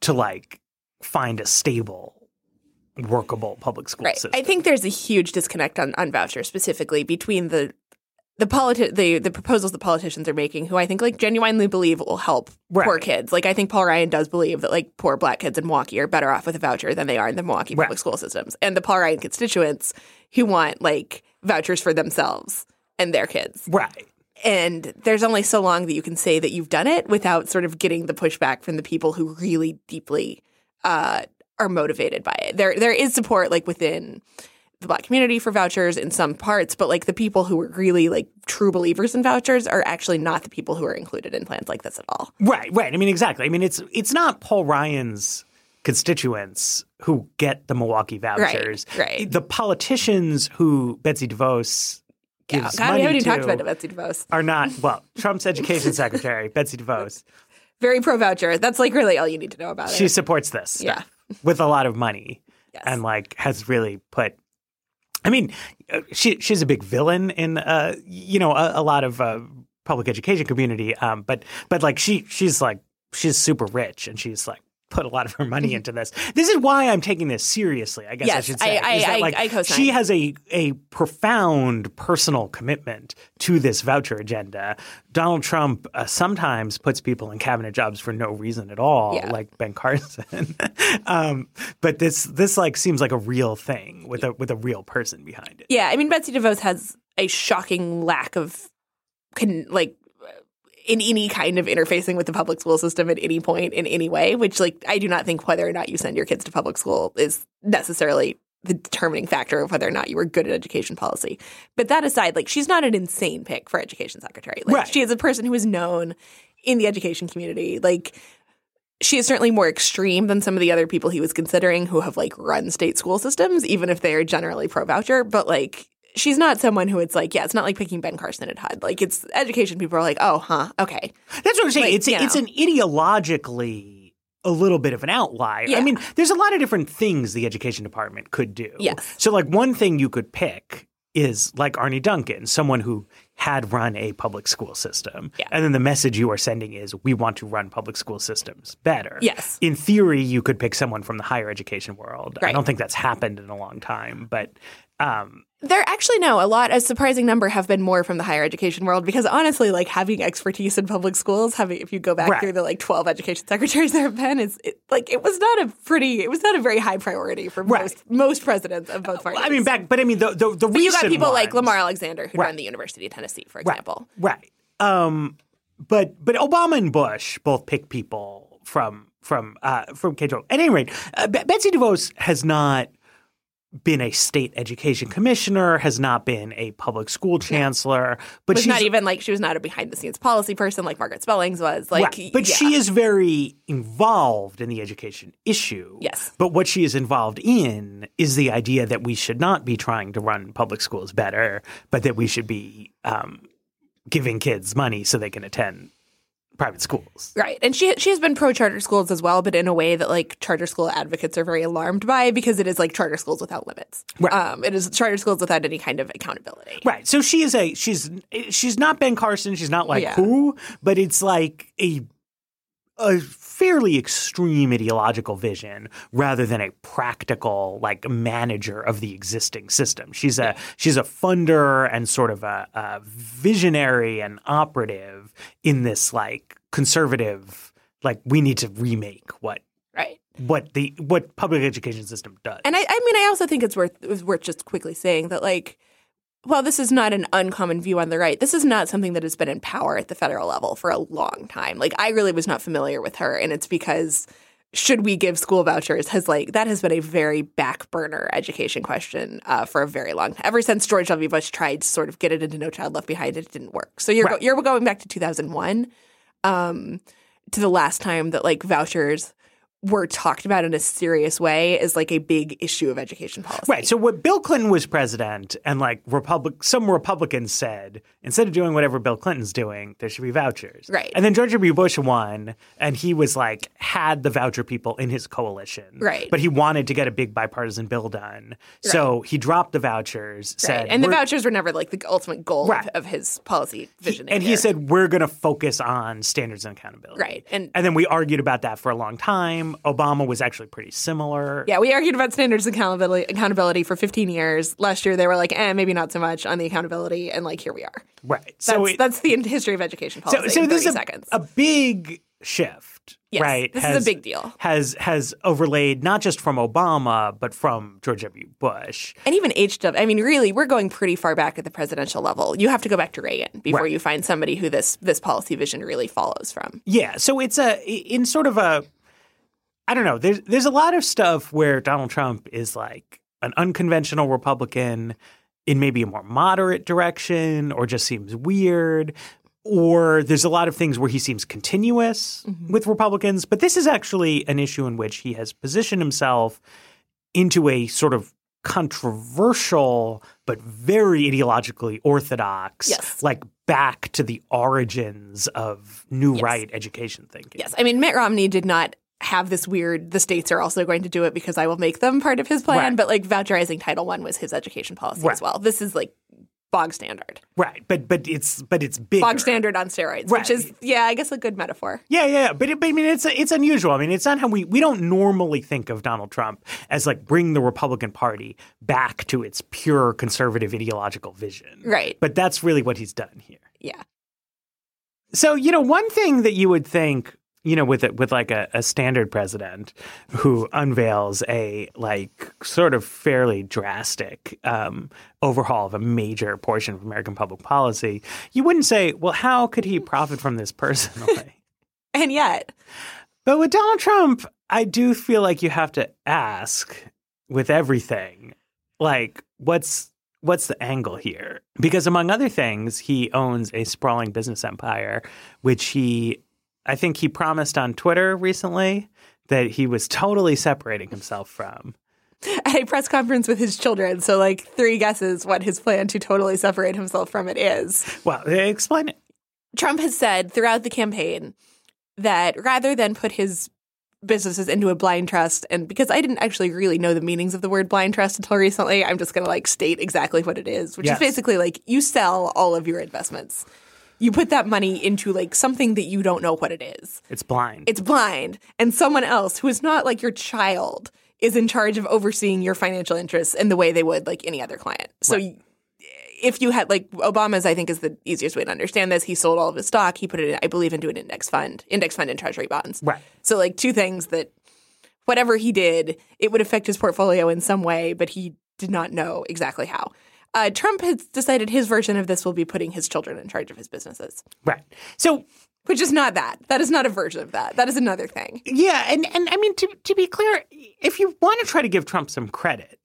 [SPEAKER 1] to like find a stable workable public school
[SPEAKER 3] Right.
[SPEAKER 1] system.
[SPEAKER 3] I think there's a huge disconnect on, on vouchers specifically between the the politi- the the proposals the politicians are making, who I think like genuinely believe will help poor kids. Like I think Paul Ryan does believe that like poor black kids in Milwaukee are better off with a voucher than they are in the Milwaukee public school systems. And the Paul Ryan constituents who want like vouchers for themselves and their kids.
[SPEAKER 1] right.
[SPEAKER 3] And there's only so long that you can say that you've done it without sort of getting the pushback from the people who really deeply uh, are motivated by it. There, there is support like within the black community for vouchers in some parts, but like the people who are really like true believers in vouchers are actually not the people who are included in plans like this at all.
[SPEAKER 1] Right, right. I mean, exactly. I mean, it's it's not Paul Ryan's constituents who get the Milwaukee vouchers.
[SPEAKER 3] right.
[SPEAKER 1] The politicians who Betsy DeVos
[SPEAKER 3] Yeah,
[SPEAKER 1] gives
[SPEAKER 3] God,
[SPEAKER 1] money
[SPEAKER 3] we haven't even talked about Betsy DeVos.
[SPEAKER 1] are not well. (laughs) Trump's education secretary, Betsy DeVos,
[SPEAKER 3] Very pro voucher. That's like really all you need to know about
[SPEAKER 1] she
[SPEAKER 3] it.
[SPEAKER 1] She supports this
[SPEAKER 3] Yeah.
[SPEAKER 1] stuff with a lot of money
[SPEAKER 3] Yes.
[SPEAKER 1] and like has really put. I mean, uh, she she's a big villain in uh you know a, a lot of uh, public education community. Um, but but like she she's like she's super rich and she's like put a lot of her money into this. This is why I'm taking this seriously. I guess I
[SPEAKER 3] Mm-hmm.
[SPEAKER 1] Should say.
[SPEAKER 3] I- I-
[SPEAKER 1] that,
[SPEAKER 3] I-
[SPEAKER 1] like,
[SPEAKER 3] I co-sign.
[SPEAKER 1] She has a a profound personal commitment to this voucher agenda. Donald Trump uh, sometimes puts people in cabinet jobs for no reason at all,
[SPEAKER 3] Yeah.
[SPEAKER 1] like Ben Carson. (laughs) um, but this this like seems like a real thing with a with a real person behind it.
[SPEAKER 3] Yeah, I mean Betsy DeVos has a shocking lack of con- like in any kind of interfacing with the public school system at any point in any way, which like I do not think whether or not you send your kids to public school is necessarily the determining factor of whether or not you were good at education policy. But that aside, like she's not an insane pick for education secretary. Like
[SPEAKER 1] Right.
[SPEAKER 3] she is a person who is known in the education community. Like she is certainly more extreme than some of the other people he was considering who have like run state school systems, even if they are generally pro voucher. But like, she's not someone who it's like, yeah, it's not like picking Ben Carson at HUD. Like, it's education people are like, oh, huh, okay.
[SPEAKER 1] That's what I'm saying.
[SPEAKER 3] Like,
[SPEAKER 1] it's it's
[SPEAKER 3] know.
[SPEAKER 1] an ideologically a little bit of an outlier. I mean, there's a lot of different things the education department could do.
[SPEAKER 3] Yes.
[SPEAKER 1] So like one thing you could pick is like Arne Duncan, someone who had run a public school system.
[SPEAKER 3] Yeah.
[SPEAKER 1] And then the message you are sending is we want to run public school systems better.
[SPEAKER 3] Yes.
[SPEAKER 1] In theory, you could pick someone from the higher education world. I don't think that's happened in a long time, but um,
[SPEAKER 3] There actually no, a lot, a surprising number have been more from the higher education world because honestly, like having expertise in public schools, having if you go back
[SPEAKER 1] Right.
[SPEAKER 3] through the like twelve education secretaries there have been, is it, like it was not a pretty, it was not a very high priority for
[SPEAKER 1] Right.
[SPEAKER 3] most most presidents of both parties.
[SPEAKER 1] I mean back but I mean the the, the
[SPEAKER 3] but you got people like Lamar Alexander who
[SPEAKER 1] Right.
[SPEAKER 3] run the University of Tennessee, for example.
[SPEAKER 1] Right. Um, but but Obama and Bush both pick people from from uh, from K twelve. At any rate, uh, Betsy DeVos has not been a state education commissioner, has not been a public school chancellor, but
[SPEAKER 3] was
[SPEAKER 1] she's
[SPEAKER 3] not even like she was not a behind the scenes policy person like Margaret Spellings was. Like,
[SPEAKER 1] Right. But
[SPEAKER 3] yeah.
[SPEAKER 1] she is very involved in the education issue.
[SPEAKER 3] Yes.
[SPEAKER 1] But what she is involved in is the idea that we should not be trying to run public schools better, but that we should be um, giving kids money so they can attend private schools.
[SPEAKER 3] Right. And she she has been pro charter schools as well, but in a way that like charter school advocates are very alarmed by because it is like charter schools without limits.
[SPEAKER 1] Right.
[SPEAKER 3] Um, it is charter schools without any kind of accountability.
[SPEAKER 1] Right. So she is a she's she's not Ben Carson. She's not like
[SPEAKER 3] Yeah.
[SPEAKER 1] who, but it's like a a fairly extreme ideological vision rather than a practical like manager of the existing system. She's a she's a funder and sort of a, a visionary and operative in this like conservative like we need to remake what
[SPEAKER 3] Right.
[SPEAKER 1] what the what public education system does.
[SPEAKER 3] And I, I mean, I also think it's worth it was worth just quickly saying that, like, while this is not an uncommon view on the right, this is not something that has been in power at the federal level for a long time. Like, I really was not familiar with her, and it's because should we give school vouchers has like that has been a very back burner education question uh, for a very long time. Ever since George W. Bush tried to sort of get it into No Child Left Behind, it didn't work. So you're
[SPEAKER 1] Right.
[SPEAKER 3] go, you're going back to 2001 um, to the last time that like vouchers were talked about in a serious way as like a big issue of education policy.
[SPEAKER 1] Right. So what Bill Clinton was president, and like Republic, some Republicans said instead of doing whatever Bill Clinton's doing, there should be vouchers.
[SPEAKER 3] Right.
[SPEAKER 1] And then George W. Bush won, and he was like had the voucher people in his coalition.
[SPEAKER 3] Right.
[SPEAKER 1] But he wanted to get a big bipartisan bill done, so he dropped the vouchers. Said,
[SPEAKER 3] Right. And the vouchers were never like the ultimate goal
[SPEAKER 1] Right.
[SPEAKER 3] of, of his policy vision.
[SPEAKER 1] And he said, "We're going to focus on standards and accountability."
[SPEAKER 3] Right. And
[SPEAKER 1] And then we argued about that for a long time. Obama was actually pretty similar.
[SPEAKER 3] yeah, we argued about standards and accountability accountability for 15 years. Last year they were like, eh, maybe not so much on the accountability, and like here we are.
[SPEAKER 1] Right.
[SPEAKER 3] That's
[SPEAKER 1] So it-
[SPEAKER 3] that's the history of education policy.
[SPEAKER 1] so, so this is a, a big shift,
[SPEAKER 3] Yes,
[SPEAKER 1] right?
[SPEAKER 3] this is a big deal.
[SPEAKER 1] Has has overlaid not just from Obama but from George W. Bush.
[SPEAKER 3] and even HW. I mean, really, we're going pretty far back at the presidential level. You have to go back to Reagan before
[SPEAKER 1] Right.
[SPEAKER 3] you find somebody who this this policy vision really follows from.
[SPEAKER 1] Yeah, so it's a in sort of a I don't know. There's there's a lot of stuff where Donald Trump is like an unconventional Republican in maybe a more moderate direction or just seems weird. Or there's a lot of things where he seems continuous mm-hmm. with Republicans, but this is actually an issue in which he has positioned himself into a sort of controversial but very ideologically orthodox,
[SPEAKER 3] Yes.
[SPEAKER 1] like back to the origins of new
[SPEAKER 3] Yes.
[SPEAKER 1] right education thinking.
[SPEAKER 3] Yes, I mean Mitt Romney did not have this weird. The states are also going to do it because I will make them part of his plan.
[SPEAKER 1] Right.
[SPEAKER 3] But like voucherizing Title One was his education policy
[SPEAKER 1] Right.
[SPEAKER 3] as well. This is like bog standard,
[SPEAKER 1] Right, but but it's but it's bigger.
[SPEAKER 3] bog standard on steroids,
[SPEAKER 1] Right.
[SPEAKER 3] which is yeah, I guess a good metaphor.
[SPEAKER 1] Yeah, yeah, but, it, but I mean, it's it's unusual. I mean, it's not how we we don't normally think of Donald Trump as like bring the Republican Party back to its pure conservative ideological vision.
[SPEAKER 3] Right.
[SPEAKER 1] But that's really what he's done here.
[SPEAKER 3] Yeah.
[SPEAKER 1] So you know, one thing that you would think, you know, with a, with like a, a standard president who unveils a like sort of fairly drastic um, overhaul of a major portion of American public policy, you wouldn't say, well, how could he profit from this personally? (laughs)
[SPEAKER 3] And yet,
[SPEAKER 1] But with Donald Trump, I do feel like you have to ask with everything, like what's what's the angle here? Because among other things, he owns a sprawling business empire, which he I think he promised on Twitter recently that he was totally separating himself from.
[SPEAKER 3] at a press conference with his children, so like three guesses what his plan to totally separate himself from it is.
[SPEAKER 1] Well, uh, explain it.
[SPEAKER 3] Trump has said throughout the campaign that rather than put his businesses into a blind trust, and because I didn't actually really know the meanings of the word blind trust until recently, I'm just going to like state exactly what it is, which
[SPEAKER 1] Yes.
[SPEAKER 3] is basically like you sell all of your investments. You put that money into like something that you don't know what it is.
[SPEAKER 1] It's blind.
[SPEAKER 3] It's blind, and someone else who is not like your child is in charge of overseeing your financial interests in the way they would like any other client. So y- if you had like Obama's, I think is the easiest way to understand this. He sold all of his stock. He put it, in, I believe, into an index fund, index fund and treasury bonds.
[SPEAKER 1] Right.
[SPEAKER 3] So like two things that whatever he did, it would affect his portfolio in some way, but he did not know exactly how. Uh, Trump has decided his version of this will be putting his children in charge of his businesses,
[SPEAKER 1] Right. So
[SPEAKER 3] which is not that. That is not a version of that. That is another thing.
[SPEAKER 1] Yeah, and, and I mean to to be clear, if you want to try to give Trump some credit,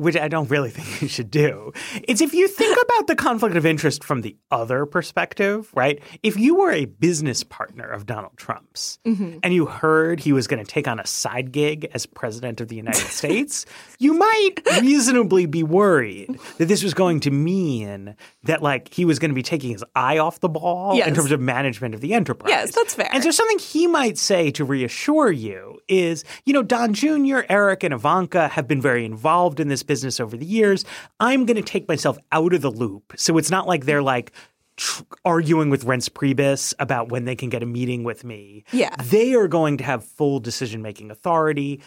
[SPEAKER 1] which I don't really (laughs) think you should do, it's if you think about the conflict of interest from the other perspective, right? If you were a business partner of Donald Trump's mm-hmm. and you heard he was going to take on a side gig as president of the United (laughs) States, you might reasonably be worried that this was going to mean that like he was going to be taking his eye off the ball in terms of management of the enterprise.
[SPEAKER 3] Yes, that's fair.
[SPEAKER 1] And so something he might say to reassure you is, you know, Don Jr., Eric, and Ivanka have been very involved in this business over the years. I'm going to take myself out of the loop. So it's not like they're like tr- arguing with Reince Priebus about when they can get a meeting with me.
[SPEAKER 3] Yeah.
[SPEAKER 1] They are going to have full decision making authority.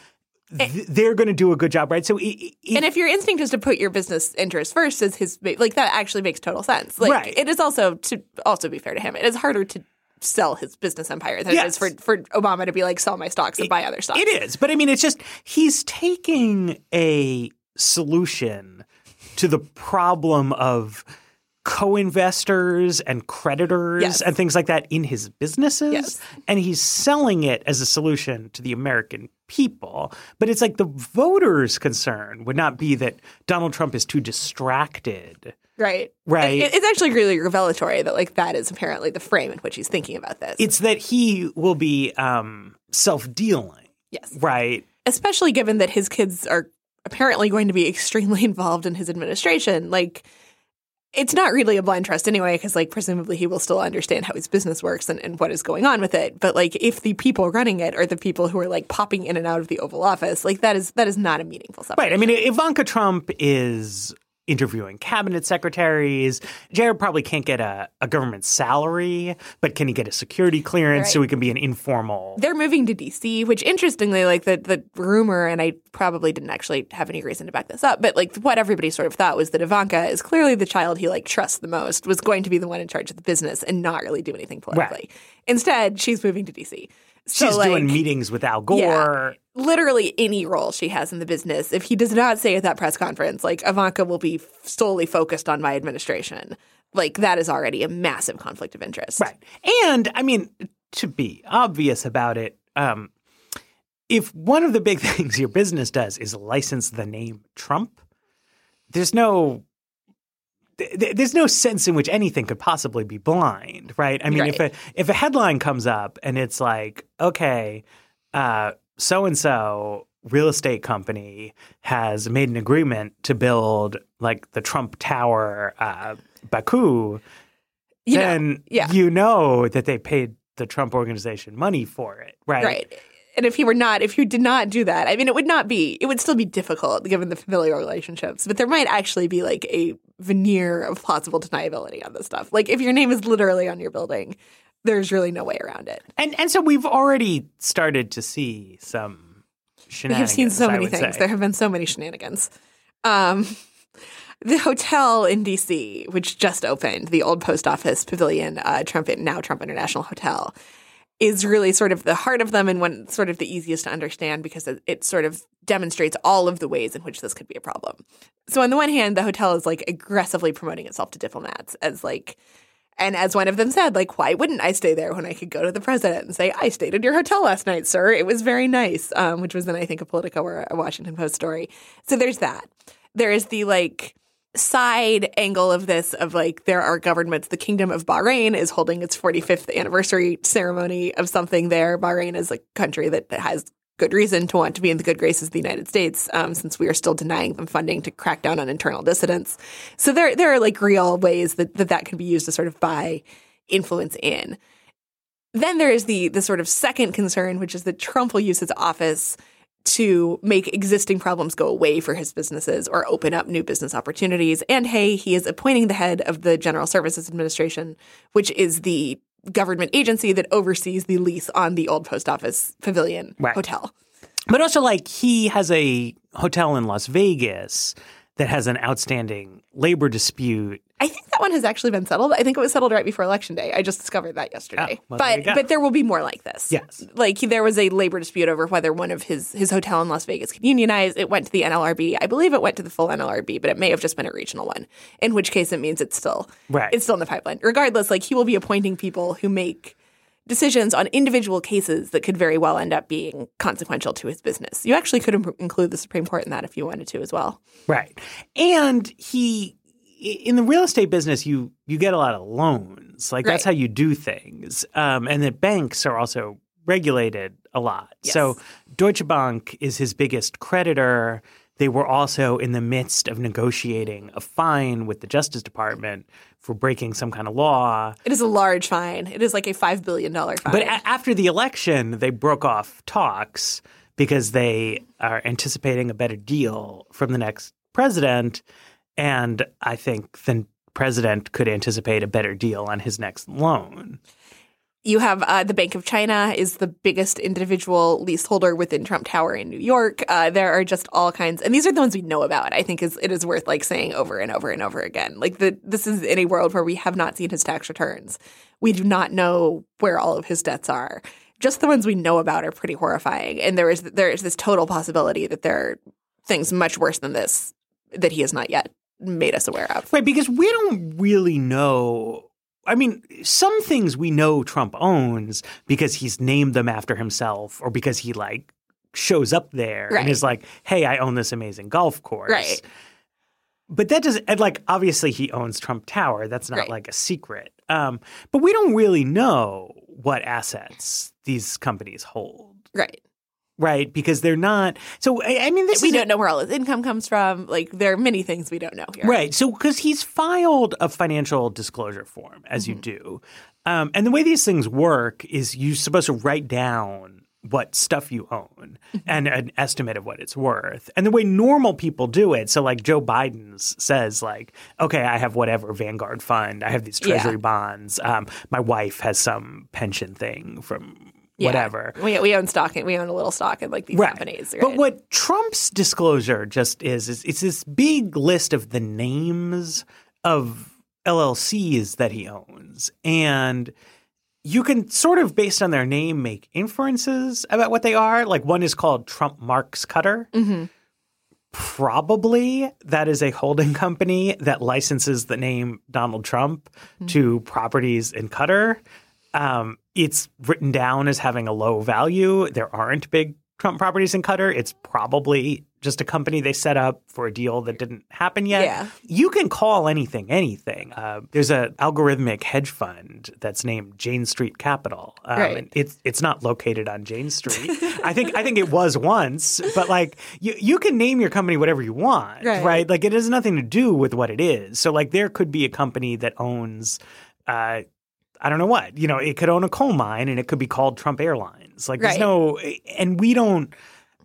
[SPEAKER 1] Eh. Th- they're going to do a good job, right? So, i- i- if-
[SPEAKER 3] And if your instinct is to put your business interest first, as his like that actually makes total sense. Like
[SPEAKER 1] Right.
[SPEAKER 3] it is also to also be fair to him, it is harder to sell his business empire than it
[SPEAKER 1] Yes.
[SPEAKER 3] is for for Obama to be like sell my stocks and buy other stocks.
[SPEAKER 1] It is, but I mean, it's just he's taking a solution to the problem of co-investors and creditors
[SPEAKER 3] Yes.
[SPEAKER 1] and things like that in his businesses
[SPEAKER 3] Yes.
[SPEAKER 1] and he's selling it as a solution to the American people but it's like the voters concern would not be that Donald Trump is too distracted
[SPEAKER 3] Right.
[SPEAKER 1] Right.
[SPEAKER 3] It- it's actually really revelatory that like that is apparently the frame in which he's thinking about this.
[SPEAKER 1] it's that he will be um self-dealing
[SPEAKER 3] yes.
[SPEAKER 1] right
[SPEAKER 3] Especially given that his kids are apparently going to be (laughs) extremely involved in his administration. Like it's not really a blind trust anyway, because like presumably he will still understand how his business works and, and what is going on with it. But like if the people running it are the people who are like popping in and out of the Oval Office, like that is that is not a meaningful separation.
[SPEAKER 1] Right. I mean, Ivanka Trump is interviewing cabinet secretaries. Jared probably can't get a, a government salary, but can he get a security clearance so he can be an informal?
[SPEAKER 3] They're moving to DC, which interestingly, like the the rumor, and I probably didn't actually have any reason to back this up, but like what everybody sort of thought was that Ivanka is clearly the child he like trusts the most, was going to be the one in charge of the business and not really do anything politically. Instead, she's moving to DC. So,
[SPEAKER 1] She's
[SPEAKER 3] like,
[SPEAKER 1] doing meetings with Al Gore.
[SPEAKER 3] Literally any role she has in the business. If he does not say at that press conference, like Ivanka will be solely focused on my administration, like that is already a massive conflict of interest.
[SPEAKER 1] Right. And I mean, to be obvious about it, um, if one of the big (laughs) things your business does is license the name Trump, there's no th- th- there's no sense in which anything could possibly be blind, right? I mean, if a if a headline comes up and it's like, okay, so and so real estate company has made an agreement to build like the Trump Tower, uh, Baku,
[SPEAKER 3] You know,
[SPEAKER 1] then
[SPEAKER 3] yeah.
[SPEAKER 1] you know that they paid the Trump organization money for it, right?
[SPEAKER 3] Right. And if he were not, if you did not do that, I mean, it would not be, it would still be difficult given the familial relationships, but there might actually be like a veneer of plausible deniability on this stuff. Like if your name is literally on your building, there's really no way around it.
[SPEAKER 1] And and so we've already started to see some
[SPEAKER 3] We have seen so many things.
[SPEAKER 1] say.
[SPEAKER 3] There have been so many shenanigans. Um, (laughs) the hotel in DC, which just opened, the old post office pavilion, uh, Trump now Trump International Hotel, is really sort of the heart of them and one sort of the easiest to understand because it, it sort of demonstrates all of the ways in which this could be a problem. So on the one hand, the hotel is like aggressively promoting itself to diplomats as like and as one of them said, like, why wouldn't I stay there when I could go to the president and say, I stayed at your hotel last night, sir? It was very nice, um, which was then, I think, a Politico or a Washington Post story. So there's that. There is the like side angle of this of like, there are governments. The Kingdom of Bahrain is holding its 45th anniversary ceremony of something there. Bahrain is a country that has good reason to want to be in the good graces of the United States, um, since we are still denying them funding to crack down on internal dissidents. So there, there are like real ways that that, that can be used to sort of buy influence in. Then there is the the sort of second concern, which is that Trump will use his office to make existing problems go away for his businesses or open up new business opportunities. And hey, he is appointing the head of the General Services Administration, which is the government agency that oversees the lease on the old post office pavilion
[SPEAKER 1] Right.
[SPEAKER 3] hotel.
[SPEAKER 1] But also, like, he has a hotel in Las Vegas that has an outstanding labor dispute.
[SPEAKER 3] I think that one has actually been settled. I think it was settled right before election day. I just discovered that yesterday.
[SPEAKER 1] Oh, well,
[SPEAKER 3] but
[SPEAKER 1] go.
[SPEAKER 3] but there will be more like this.
[SPEAKER 1] Yes.
[SPEAKER 3] Like there was a labor dispute over whether one of his his hotel in Las Vegas could unionize. It went to the NLRB. I believe it went to the full NLRB, but it may have just been a regional one. In which case it means it's still
[SPEAKER 1] Right.
[SPEAKER 3] it's still in the pipeline. Regardless, like he will be appointing people who make decisions on individual cases that could very well end up being consequential to his business. You actually could im- include the Supreme Court in that if you wanted to as well.
[SPEAKER 1] Right. And he in the real estate business you you get a lot of loans. Like that's
[SPEAKER 3] Right.
[SPEAKER 1] how you do things. Um, and the banks are also regulated a lot. So Deutsche Bank is his biggest creditor. They were also in the midst of negotiating a fine with the Justice Department for breaking some kind of law.
[SPEAKER 3] It is a large fine. It is like a five billion dollar fine.
[SPEAKER 1] But a- after the election, they broke off talks because they are anticipating a better deal from the next president. And I think the president could anticipate a better deal on his next loan.
[SPEAKER 3] you have uh, the Bank of China is the biggest individual leaseholder within Trump Tower in New York. Uh, there are just all kinds, and these are the ones we know about. I think is it is worth like saying over and over and over again. Like the this is in a world where we have not seen his tax returns. We do not know where all of his debts are. Just the ones we know about are pretty horrifying, and there is there is this total possibility that there are things much worse than this that he has not yet made us aware of.
[SPEAKER 1] Right, because we don't really know. I mean, some things we know Trump owns because he's named them after himself or because he like shows up there
[SPEAKER 3] Right.
[SPEAKER 1] and is like, "Hey, I own this amazing golf course."
[SPEAKER 3] Right.
[SPEAKER 1] But that doesn't and like obviously he owns Trump Tower. That's not
[SPEAKER 3] Right.
[SPEAKER 1] like a secret. Um, but we don't really know what assets these companies hold,
[SPEAKER 3] Right.
[SPEAKER 1] Right? Because they're not. So I, mean, this
[SPEAKER 3] We don't know where all his income comes from. Like there are many things we don't know here.
[SPEAKER 1] Right. So, because he's filed a financial disclosure form, as you do. Um, and the way these things work is you're supposed to write down what stuff you own and an estimate of what it's worth. And the way normal people do it, so like Joe Biden's says, like, okay, I have whatever Vanguard fund, I have these
[SPEAKER 3] Yeah.
[SPEAKER 1] treasury bonds, um, my wife has some pension thing from
[SPEAKER 3] Yeah.
[SPEAKER 1] whatever.
[SPEAKER 3] We, we own stock. We own a little stock in like these companies. Right?
[SPEAKER 1] But what Trump's disclosure just is, is it's this big list of the names of LLCs that he owns. And you can sort of, based on their name, make inferences about what they are. Like one is called Trump Marks Qatar.
[SPEAKER 3] Mm-hmm.
[SPEAKER 1] Probably that is a holding company that licenses the name Donald Trump
[SPEAKER 3] Mm-hmm.
[SPEAKER 1] to properties in Qatar. Um, it's written down as having a low value. There aren't big Trump properties in Qatar. It's probably just a company they set up for a deal that didn't happen yet.
[SPEAKER 3] Yeah.
[SPEAKER 1] You can call anything anything. Uh, there's an algorithmic hedge fund that's named Jane Street Capital. Um,
[SPEAKER 3] Right.
[SPEAKER 1] It's it's not located on Jane Street. I think I think it was once, but like you you can name your company whatever you want,
[SPEAKER 3] Right.
[SPEAKER 1] right? Like it has nothing to do with what it is. So like there could be a company that owns. Uh, I don't know what. You know, it could own a coal mine and it could be called Trump Airlines. Like there's
[SPEAKER 3] Right.
[SPEAKER 1] no and we don't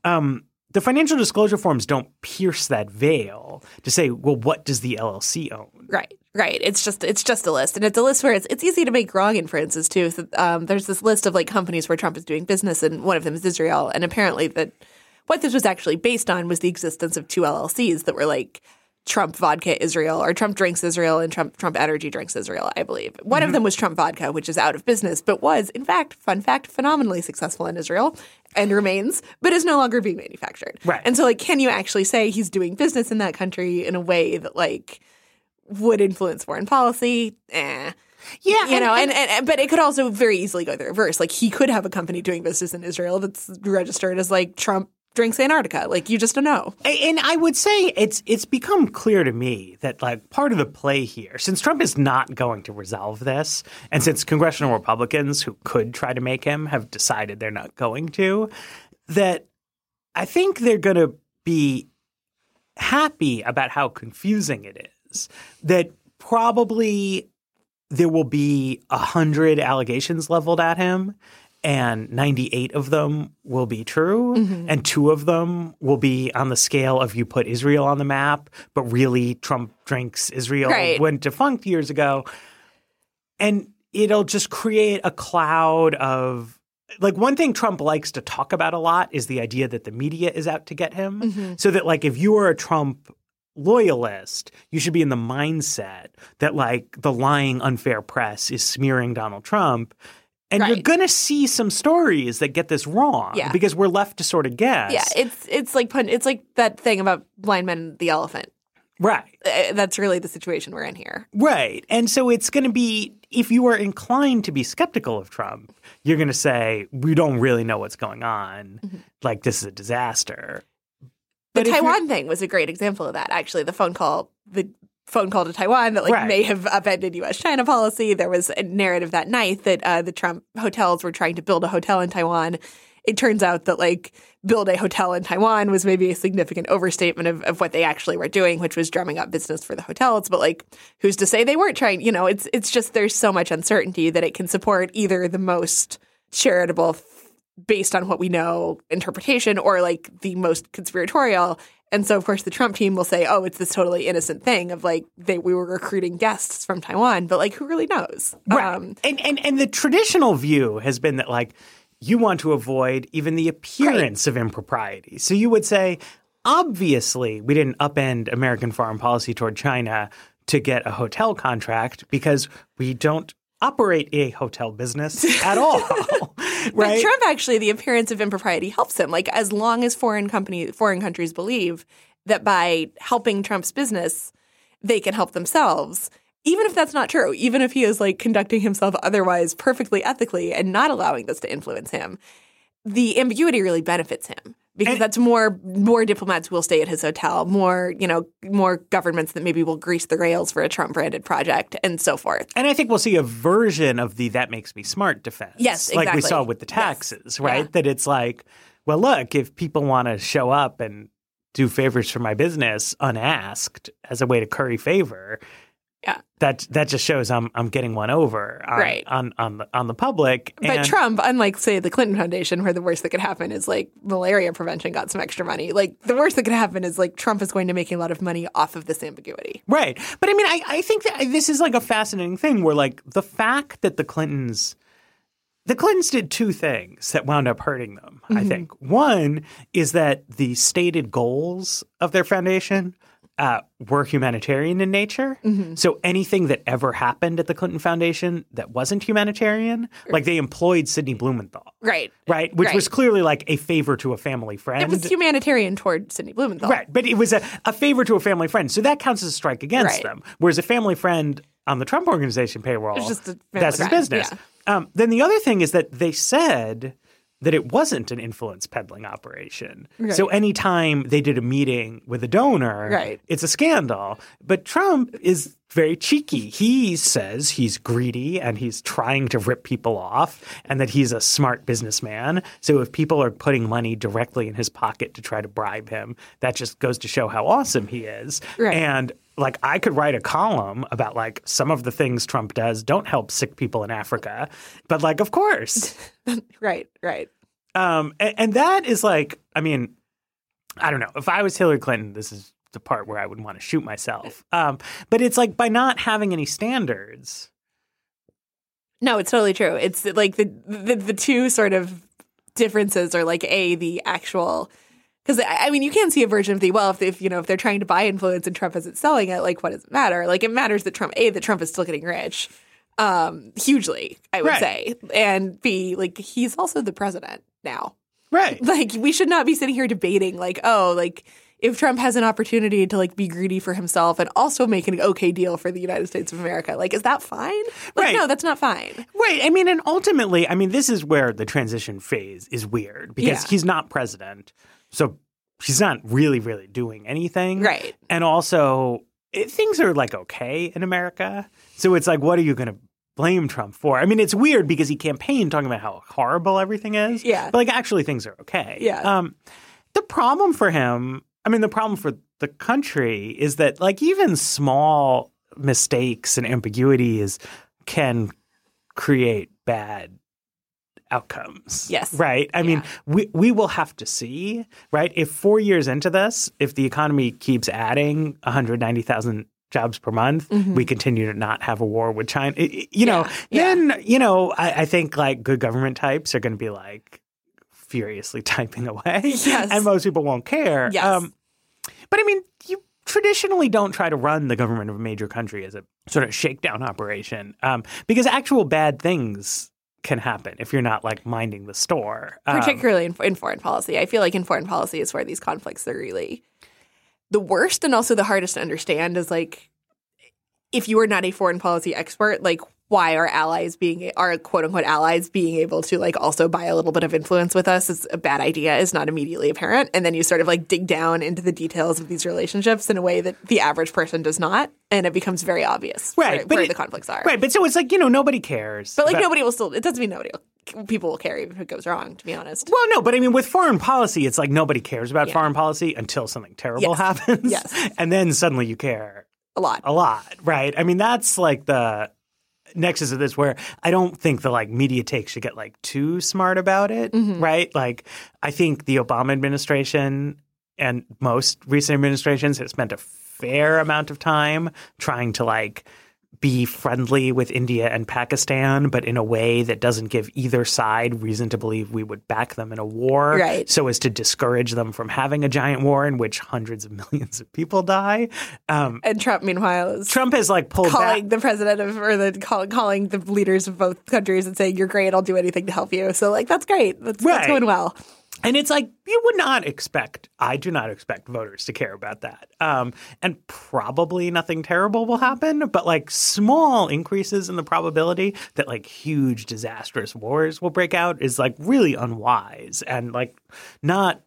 [SPEAKER 1] um the financial disclosure forms don't pierce that veil to say, well, what does the LLC own?
[SPEAKER 3] Right, right. It's just it's just a list, and it's a list where it's it's easy to make wrong inferences too. So, um, there's this list of like companies where Trump is doing business, and one of them is Israel, and apparently that what this was actually based on was the existence of two LLCs that were like Trump Vodka Israel or Trump Drinks Israel and Trump Trump Energy Drinks Israel, I believe. One of them was Trump Vodka, which is out of business, but was in fact, fun fact, phenomenally successful in Israel and remains, but is no longer being manufactured.
[SPEAKER 1] Right.
[SPEAKER 3] And so, like, can you actually say he's doing business in that country in a way that like would influence foreign policy? Eh.
[SPEAKER 1] Yeah,
[SPEAKER 3] You know, and, and, and but it could also very easily go the reverse. Like he could have a company doing business in Israel that's registered as like Trump drinks Antarctica. Like you just don't know.
[SPEAKER 1] And I would say it's it's become clear to me that like part of the play here, since Trump is not going to resolve this, and since congressional Republicans who could try to make him have decided they're not going to, that I think they're going to be happy about how confusing it is. That probably there will be a hundred allegations leveled at him, and 98 of them will be true, mm-hmm. and two of them will be on the scale of you put Israel on the map, but really Trump drinks Israel
[SPEAKER 3] Right.
[SPEAKER 1] went defunct years ago, and it'll just create a cloud of. Like one thing Trump likes to talk about a lot is the idea that the media is out to get him. Mm-hmm. So that like if you are a Trump loyalist, you should be in the mindset that like the lying unfair press is smearing Donald Trump. And you're going to see some stories that get this wrong
[SPEAKER 3] Yeah.
[SPEAKER 1] because we're left to sort of guess.
[SPEAKER 3] Yeah, it's it's like it's like that thing about blind men and the elephant.
[SPEAKER 1] right.
[SPEAKER 3] Uh, That's really the situation we're in here.
[SPEAKER 1] Right. And so it's going to be, if you are inclined to be skeptical of Trump, you're going to say, we don't really know what's going on. Like, this is a disaster.
[SPEAKER 3] The
[SPEAKER 1] But you're-
[SPEAKER 3] Taiwan thing was a great example of that. Actually, the phone call, the phone call to Taiwan that like
[SPEAKER 1] Right.
[SPEAKER 3] may have upended U.S. China policy. There was a narrative that night that uh, the Trump hotels were trying to build a hotel in Taiwan. It turns out that like build a hotel in Taiwan was maybe a significant overstatement of, of what they actually were doing, which was drumming up business for the hotels. But like, who's to say they weren't trying? You know, it's it's just there's so much uncertainty that it can support either the most charitable based on what we know interpretation or like the most conspiratorial. And so, of course, the Trump team will say, "Oh, it's this totally innocent thing of like they we were recruiting guests from Taiwan," but like who really knows?
[SPEAKER 1] Right.
[SPEAKER 3] Um,
[SPEAKER 1] and, and, and the traditional view has been that, like, you want to avoid even the appearance of impropriety. So you would say, obviously, we didn't upend American foreign policy toward China to get a hotel contract because we don't operate a hotel business (laughs) at all.
[SPEAKER 3] But? Trump actually, the appearance of impropriety helps him. Like as long as foreign company, foreign countries believe that by helping Trump's business, they can help themselves. Even if that's not true, even if he is like conducting himself otherwise perfectly ethically and not allowing this to influence him, the ambiguity really benefits him because
[SPEAKER 1] And-
[SPEAKER 3] that's more more diplomats will stay at his hotel, more you know, more governments that maybe will grease the rails for a Trump branded project, and so forth.
[SPEAKER 1] And I think we'll see a version of the "that makes me smart" defense.
[SPEAKER 3] Yes, exactly.
[SPEAKER 1] like we saw with the
[SPEAKER 3] Yes.
[SPEAKER 1] taxes, right?
[SPEAKER 3] Yeah.
[SPEAKER 1] That it's like, well, look, if people want to show up and do favors for my business unasked as a way to curry favor. That that just shows I'm I'm getting one over on
[SPEAKER 3] Right.
[SPEAKER 1] on on the on the public.
[SPEAKER 3] But Trump, unlike say the Clinton Foundation, where the worst that could happen is like malaria prevention got some extra money. Like the worst that could happen is like Trump is going to make a lot of money off of this ambiguity.
[SPEAKER 1] Right. But I mean, I, I think that this is like a fascinating thing where, like, the fact that the Clintons, the Clintons did two things that wound up hurting them, I
[SPEAKER 3] Mm-hmm.
[SPEAKER 1] think. One is that the stated goals of their foundation uh, were humanitarian in nature.
[SPEAKER 3] Mm-hmm.
[SPEAKER 1] So anything that ever happened at the Clinton Foundation that wasn't humanitarian, like they employed Sidney Blumenthal.
[SPEAKER 3] Right.
[SPEAKER 1] Right, which
[SPEAKER 3] Right.
[SPEAKER 1] was clearly like a favor to a family friend.
[SPEAKER 3] It was humanitarian toward Sidney Blumenthal.
[SPEAKER 1] Right, but it was a, a favor to a family friend, so that counts as a strike against
[SPEAKER 3] Right.
[SPEAKER 1] them. Whereas a family friend on the Trump organization payroll,
[SPEAKER 3] It's just a
[SPEAKER 1] that's his business.
[SPEAKER 3] yeah.
[SPEAKER 1] Um, then the other thing is that they said that it wasn't an influence peddling operation. So anytime they did a meeting with a donor,
[SPEAKER 3] Right.
[SPEAKER 1] it's a scandal. But Trump is very cheeky. He says he's greedy and he's trying to rip people off and that he's a smart businessman. So if people are putting money directly in his pocket to try to bribe him, that just goes to show how awesome he is.
[SPEAKER 3] Right.
[SPEAKER 1] And like I could write a column about like some of the things Trump does don't help sick people in Africa. But like of course. (laughs)
[SPEAKER 3] Right. Right.
[SPEAKER 1] Um, and, and that is like, I mean, I don't know. If I was Hillary Clinton, this is the part where I would want to shoot myself. Um, but it's like by not having any standards.
[SPEAKER 3] No, it's totally true. It's like the the, the two sort of differences are like a the actual because I mean you can see a version of the well if, if you know if they're trying to buy influence and Trump isn't selling it like what does it matter like it matters that Trump a that Trump is still getting rich um hugely I would
[SPEAKER 1] Right.
[SPEAKER 3] say and b like he's also the president now
[SPEAKER 1] Right. (laughs)
[SPEAKER 3] like we should not be sitting here debating like oh like if Trump has an opportunity to like be greedy for himself and also make an okay deal for the United States of America like is that fine like
[SPEAKER 1] Right.
[SPEAKER 3] no that's not fine
[SPEAKER 1] Right. I mean, and ultimately, I mean, this is where the transition phase is weird because
[SPEAKER 3] Yeah.
[SPEAKER 1] he's not president. So he's not really, really doing anything.
[SPEAKER 3] Right.
[SPEAKER 1] And also, it, things are like okay in America. So it's like, what are you going to blame Trump for? I mean, it's weird because he campaigned talking about how horrible everything is.
[SPEAKER 3] Yeah.
[SPEAKER 1] But like, actually, things are okay.
[SPEAKER 3] Yeah.
[SPEAKER 1] Um, the problem for him, I mean, the problem for the country is that like even small mistakes and ambiguities can create bad outcomes.
[SPEAKER 3] Yes.
[SPEAKER 1] Right. I mean, we we will have to see, right? If 4 years into this, if the economy keeps adding 190,000 jobs per month, we continue to not have a war with China. You know,
[SPEAKER 3] Mm-hmm. Yeah, yeah.
[SPEAKER 1] then, you know, I, I think like good government types are going to be like furiously (laughs) typing away.
[SPEAKER 3] Yes.
[SPEAKER 1] And most people won't care. Um,
[SPEAKER 3] Yes.
[SPEAKER 1] But I mean, you traditionally don't try to run the government of a major country as a sort of shakedown operation um, because actual bad things can happen if you're not like minding the store. Um,
[SPEAKER 3] particularly in, in foreign policy. I feel like in foreign policy is where these conflicts are really the worst and also the hardest to understand is like if you are not a foreign policy expert, like why are allies being our quote unquote allies being able to like also buy a little bit of influence with us is a bad idea is not immediately apparent and then you sort of like dig down into the details of these relationships in a way that the average person does not and it becomes very obvious
[SPEAKER 1] Right,
[SPEAKER 3] where,
[SPEAKER 1] but
[SPEAKER 3] where
[SPEAKER 1] it-
[SPEAKER 3] the conflicts are
[SPEAKER 1] right, but so it's like you know nobody cares.
[SPEAKER 3] but like
[SPEAKER 1] about-
[SPEAKER 3] nobody will still it doesn't mean nobody will, people will care even if it goes wrong to be honest
[SPEAKER 1] Well, no, but I mean, with foreign policy, it's like nobody cares about
[SPEAKER 3] Yeah.
[SPEAKER 1] foreign policy until something terrible
[SPEAKER 3] Yes.
[SPEAKER 1] happens.
[SPEAKER 3] Yes. (laughs)
[SPEAKER 1] And then suddenly you care
[SPEAKER 3] a lot
[SPEAKER 1] a lot, right? I mean, that's like the nexus of this where I don't think the like media take should get like too smart about it,
[SPEAKER 3] Mm-hmm.
[SPEAKER 1] right? Like, I think the Obama administration and most recent administrations have spent a fair amount of time trying to like be friendly with India and Pakistan, but in a way that doesn't give either side reason to believe we would back them in a war,
[SPEAKER 3] Right.
[SPEAKER 1] so as to discourage them from having a giant war in which hundreds of millions of people die. Um,
[SPEAKER 3] and Trump meanwhile is
[SPEAKER 1] Trump has like pulled
[SPEAKER 3] calling
[SPEAKER 1] back.
[SPEAKER 3] the president of or the call, calling the leaders of both countries and saying you're great i'll do anything to help you so like that's great that's,
[SPEAKER 1] Right.
[SPEAKER 3] that's going well
[SPEAKER 1] And it's like you would not expect. I do not expect voters to care about that. Um, and probably nothing terrible will happen, but like small increases in the probability that like huge disastrous wars will break out is like really unwise and like not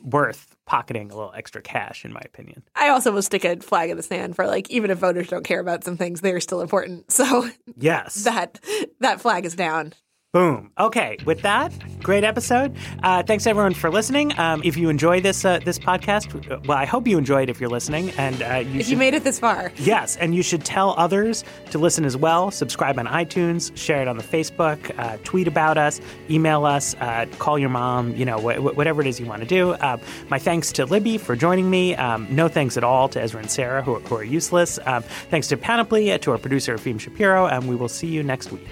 [SPEAKER 1] worth pocketing a little extra cash, in my opinion.
[SPEAKER 3] i also will stick a flag in the sand for like even if voters don't care about some things they're still important (laughs) so
[SPEAKER 1] Yes.
[SPEAKER 3] that that flag is down
[SPEAKER 1] Boom. Okay, with that, great episode. Uh, thanks everyone for listening. Um, if you enjoy this uh, this podcast, well, I hope you enjoyed it if you're listening, and uh, you
[SPEAKER 3] if
[SPEAKER 1] should
[SPEAKER 3] you made it this far
[SPEAKER 1] Yes, and you should tell others to listen as well. Subscribe on iTunes, share it on the Facebook, uh, tweet about us, email us, uh, call your mom, you know, wh- wh- whatever it is you want to do. Uh, my thanks to Libby for joining me. Um, no thanks at all to Ezra and Sarah, who are, who are useless. Um, thanks to Panoply, uh, to our producer, Afim Shapiro, and we will see you next week.